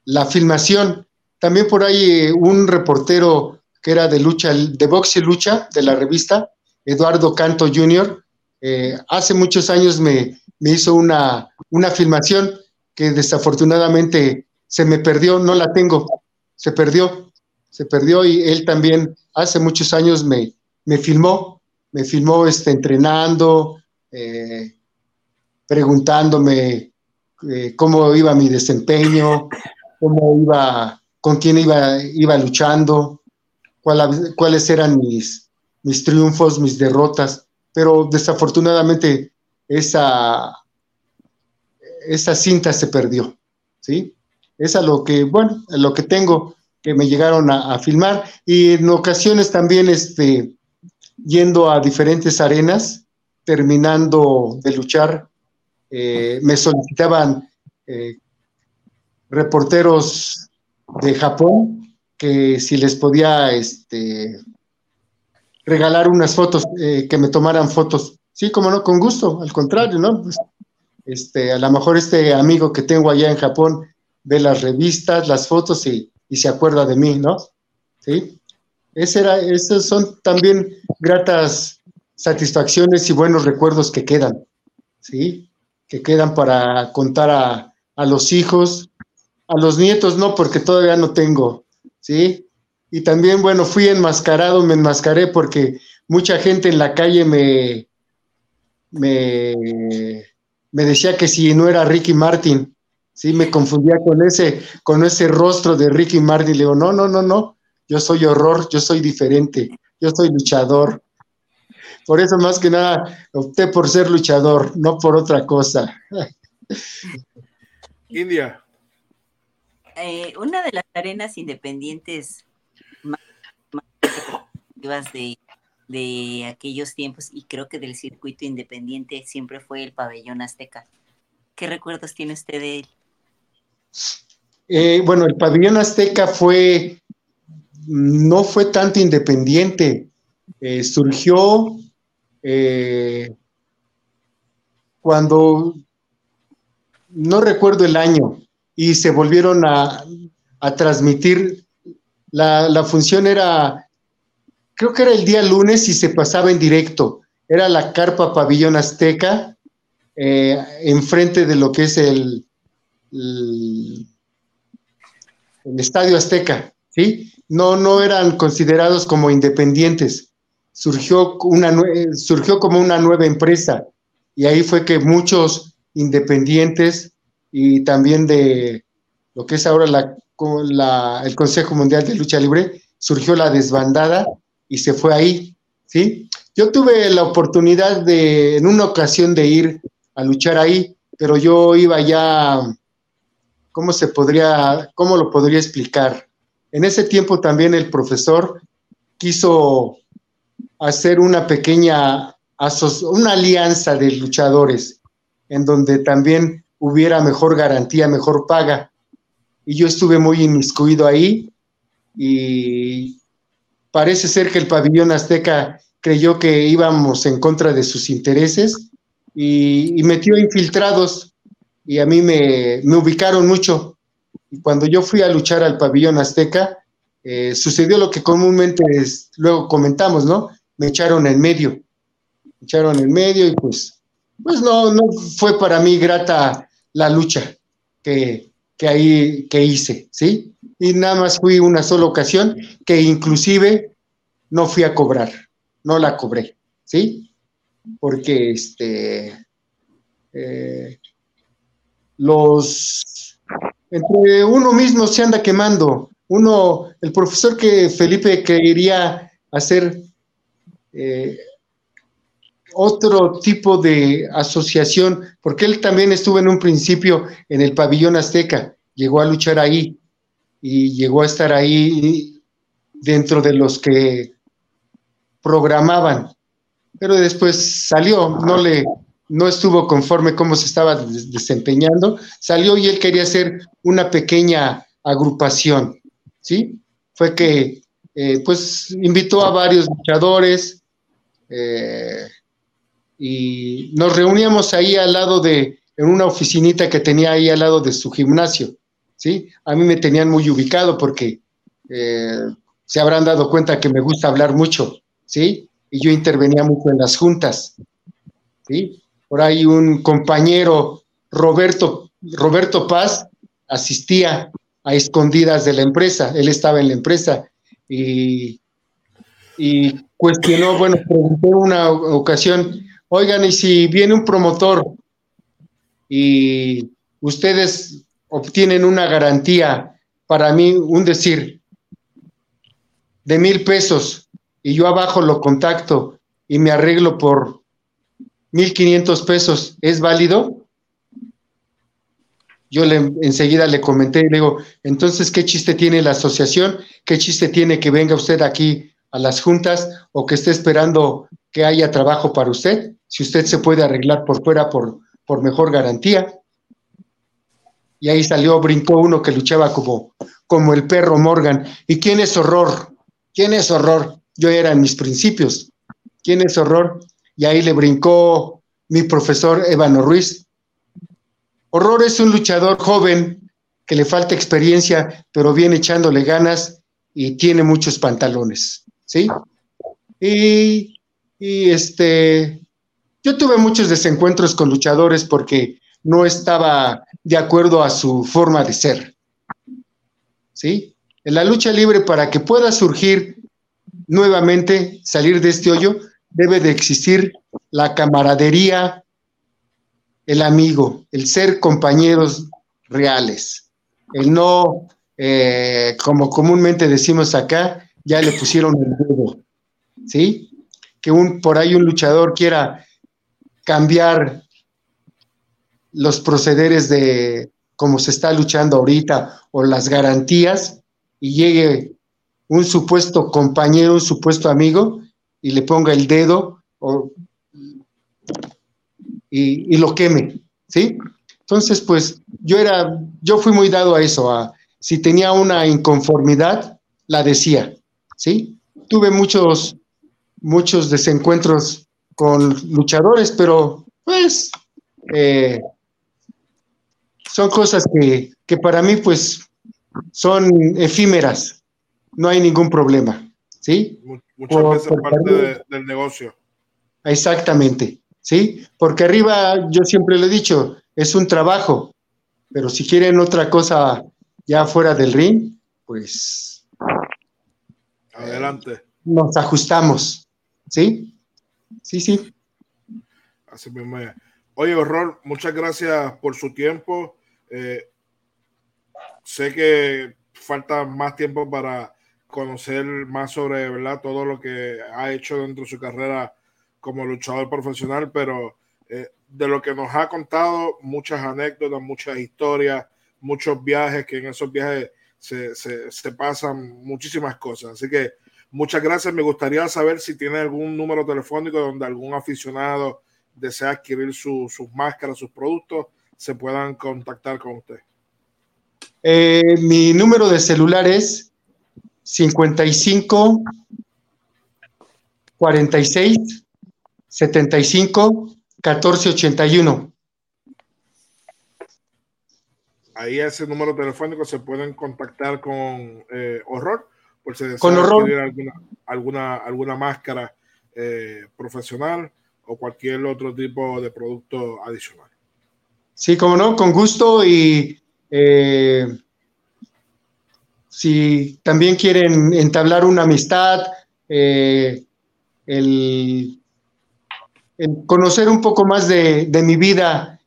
la filmación. También por ahí eh, un reportero que era de lucha, de boxe y lucha, de la revista, Eduardo Canto Jr., eh, hace muchos años me, me hizo una, una filmación que desafortunadamente se me perdió, no la tengo, se perdió, se perdió y él también hace muchos años me, me filmó, me filmó este, entrenando, eh, preguntándome eh, cómo iba mi desempeño, cómo iba, con quién iba, iba luchando, cuáles eran mis, mis triunfos, mis derrotas, pero desafortunadamente esa, esa cinta se perdió, ¿sí? Es lo que, bueno, lo que tengo que me llegaron a, filmar y en ocasiones también este, yendo a diferentes arenas, terminando de luchar, eh, me solicitaban eh, reporteros de Japón que si les podía este, regalar unas fotos, eh, que me tomaran fotos. Sí, como no, con gusto, al contrario, ¿no? Pues, este, a lo mejor este amigo que tengo allá en Japón ve las revistas, las fotos y y se acuerda de mí, ¿no? Sí. Ese era, son también gratas satisfacciones y buenos recuerdos que quedan, ¿sí? Que quedan para contar a, a los hijos, a los nietos no, porque todavía no tengo, ¿sí? Y también, bueno, fui enmascarado, me enmascaré porque mucha gente en la calle me, me, me decía que si no era Ricky Martin, Sí, me confundía con ese, con ese rostro de Ricky Martin. Le digo, no, no, no, no. Yo soy horror, yo soy diferente, yo soy luchador. Por eso, más que nada, opté por ser luchador, no por otra cosa. India. Eh, una de las arenas independientes más, más de, de aquellos tiempos y creo que del circuito independiente siempre fue el pabellón azteca. ¿Qué recuerdos tiene usted de él? Eh, bueno, el pabellón azteca fue, no fue tanto independiente, eh, surgió eh, cuando, no recuerdo el año, y se volvieron a, transmitir, la, la función era creo que era el día lunes y se pasaba en directo. Era la carpa pabellón azteca, enfrente de lo que es el, el, estadio azteca, ¿sí? No, no eran considerados como independientes. Surgió, una, surgió como una nueva empresa y ahí fue que muchos independientes y también de lo que es ahora la, el Consejo Mundial de Lucha Libre, surgió la desbandada y se fue ahí, ¿sí? Yo tuve la oportunidad de, en una ocasión, de ir a luchar ahí, pero yo iba ya, ¿cómo se podría, cómo lo podría explicar? En ese tiempo también el profesor quiso hacer una pequeña, una alianza de luchadores, en donde también hubiera mejor garantía, mejor paga. Y yo estuve muy inmiscuido ahí y Parece ser que el pabellón azteca creyó que íbamos en contra de sus intereses y, metió infiltrados y a mí me, ubicaron mucho. Y cuando yo fui a luchar al pabellón azteca, eh, sucedió lo que comúnmente luego comentamos, ¿no? Me echaron en medio. Me echaron en medio y pues, pues no, no fue para mí grata la lucha que, que ahí que hice, ¿sí? y nada más fui una sola ocasión que inclusive no fui a cobrar, no la cobré, ¿sí? Porque este, eh, los, entre uno mismo se anda quemando, uno, el profesor que Felipe quería hacer eh, otro tipo de asociación, porque él también estuvo en un principio en el pabellón azteca, llegó a luchar ahí, y llegó a estar ahí dentro de los que programaban, pero después salió, no le no estuvo conforme cómo se estaba desempeñando, salió y él quería hacer una pequeña agrupación, ¿sí? Fue que eh, pues invitó a varios luchadores eh, y nos reuníamos ahí al lado de, en una oficinita que tenía ahí al lado de su gimnasio. ¿sí? A mí me tenían muy ubicado porque eh, se habrán dado cuenta que me gusta hablar mucho, ¿sí? Y yo intervenía mucho en las juntas, ¿sí? Por ahí un compañero, Roberto, Roberto Paz, asistía a escondidas de la empresa, él estaba en la empresa y, cuestionó, bueno, pregunté una ocasión, oigan, y si viene un promotor y ustedes obtienen una garantía, para mí, un decir, de mil pesos, y yo abajo lo contacto y me arreglo por mil quinientos pesos, ¿es válido? Yo le, enseguida le comenté y le digo, entonces, ¿qué chiste tiene la asociación? ¿Qué chiste tiene que venga usted aquí a las juntas o que esté esperando que haya trabajo para usted? Si usted se puede arreglar por fuera por, por mejor garantía y ahí salió, brincó uno que luchaba como, como el perro Morgan. ¿Y quién es horror? ¿Quién es horror? Yo era en mis principios. ¿Quién es horror? Y ahí le brincó mi profesor Ébano Ruiz. Horror es un luchador joven que le falta experiencia, pero viene echándole ganas y tiene muchos pantalones, ¿sí? Y, y este, yo tuve muchos desencuentros con luchadores porque no estaba de acuerdo a su forma de ser. ¿Sí? En la lucha libre, para que pueda surgir nuevamente, salir de este hoyo, debe de existir la camaradería, el amigo, el ser compañeros reales, el no, eh, como comúnmente decimos acá, ya le pusieron el dedo, ¿sí? Que un, por ahí un luchador quiera cambiar los procederes de cómo se está luchando ahorita o las garantías y llegue un supuesto compañero, un supuesto amigo y le ponga el dedo o, y, y, lo queme, ¿sí? Entonces, pues yo era, yo fui muy dado a eso, a si tenía una inconformidad, la decía, ¿sí? Tuve muchos, muchos desencuentros con luchadores, pero pues eh, son cosas que, que para mí pues son efímeras, no hay ningún problema, ¿sí? Muchas veces parte del negocio. Exactamente, ¿sí? Porque arriba, yo siempre le he dicho, es un trabajo, pero si quieren otra cosa ya fuera del ring, pues... Adelante. Nos ajustamos, ¿sí? Sí, sí. Así mismo. Oye, Horror, muchas gracias por su tiempo. Eh, sé que falta más tiempo para conocer más sobre todo lo que ha hecho dentro de su carrera como luchador profesional, pero eh, de lo que nos ha contado, muchas anécdotas, muchas historias, muchos viajes, que en esos viajes se, se, se, pasan muchísimas cosas. Así que muchas gracias. Me gustaría saber si tiene algún número telefónico donde algún aficionado desea adquirir su, sus máscaras, sus productos, se puedan contactar con usted. Eh, mi número de celular es 55 46 75 14 81. Ahí ese número telefónico se pueden contactar con eh, Horror por si desean adquirir alguna, alguna, alguna máscara eh, profesional o cualquier otro tipo de producto adicional. Sí, como no, con gusto y eh, si también quieren entablar una amistad, eh, el, el, conocer un poco más de, de mi vida,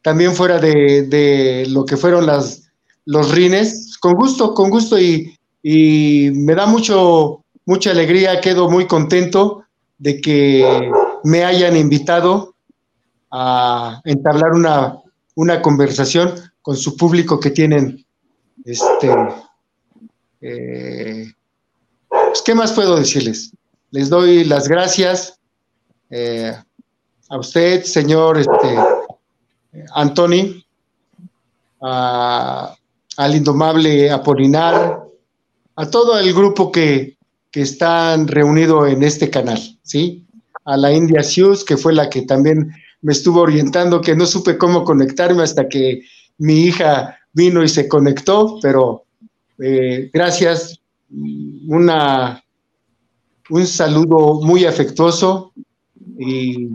también fuera de, de, lo que fueron las, los rines, con gusto, con gusto y, y me da mucho, mucha alegría, quedo muy contento de que me hayan invitado a entablar una, una conversación con su público que tienen. Este, eh, ¿Qué más puedo decirles? Les doy las gracias eh, a usted, señor este, Antoni, al indomable Apolinar, a todo el grupo que, que están reunido en este canal, ¿sí? a la India Sius, que fue la que también me estuvo orientando, que no supe cómo conectarme hasta que mi hija vino y se conectó, pero eh, gracias, una, un saludo muy afectuoso y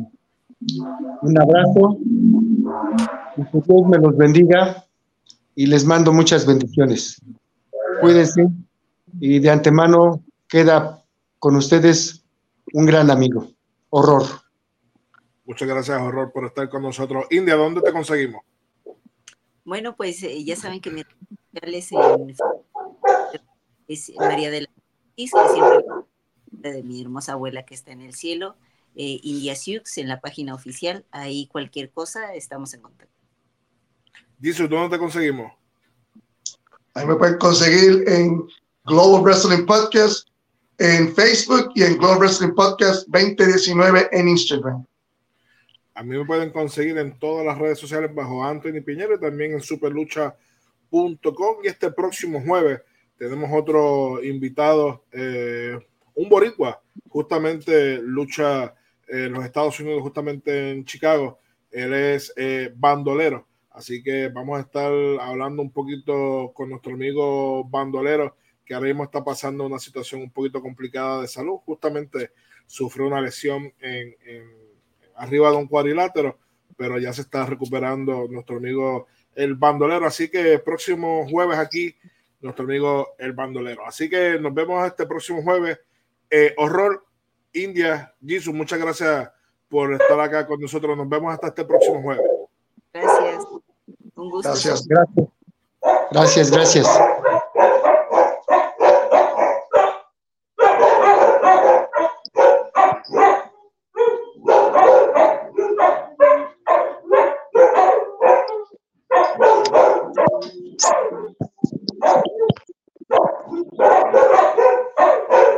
un abrazo. Que Dios me los bendiga y les mando muchas bendiciones. Cuídense y de antemano queda con ustedes un gran amigo. Horror. Muchas gracias, Horror, por estar con nosotros. India, ¿dónde te conseguimos? Bueno, pues eh, ya saben que mi es, en, es María de la que siempre de mi hermosa abuela que está en el cielo, eh, India Sioux en la página oficial, ahí cualquier cosa estamos en contacto. Dice, ¿dónde te conseguimos? Ahí me pueden conseguir en Global Wrestling Podcast en Facebook y en Global Wrestling Podcast 2019 en Instagram. A mí me pueden conseguir en todas las redes sociales bajo Anthony Piñero y también en superlucha.com. Y este próximo jueves tenemos otro invitado, eh, un boricua, justamente lucha en los Estados Unidos, justamente en Chicago. Él es eh, bandolero. Así que vamos a estar hablando un poquito con nuestro amigo bandolero que ahora mismo está pasando una situación un poquito complicada de salud. Justamente sufrió una lesión en, arriba de un cuadrilátero, pero ya se está recuperando nuestro amigo el bandolero. Así que próximo jueves aquí, nuestro amigo el bandolero. Así que nos vemos este próximo jueves. Eh, horror India, Jesus, muchas gracias por estar acá con nosotros. Nos vemos hasta este próximo jueves. Gracias. Un gusto. Gracias. Gracias, gracias. gracias.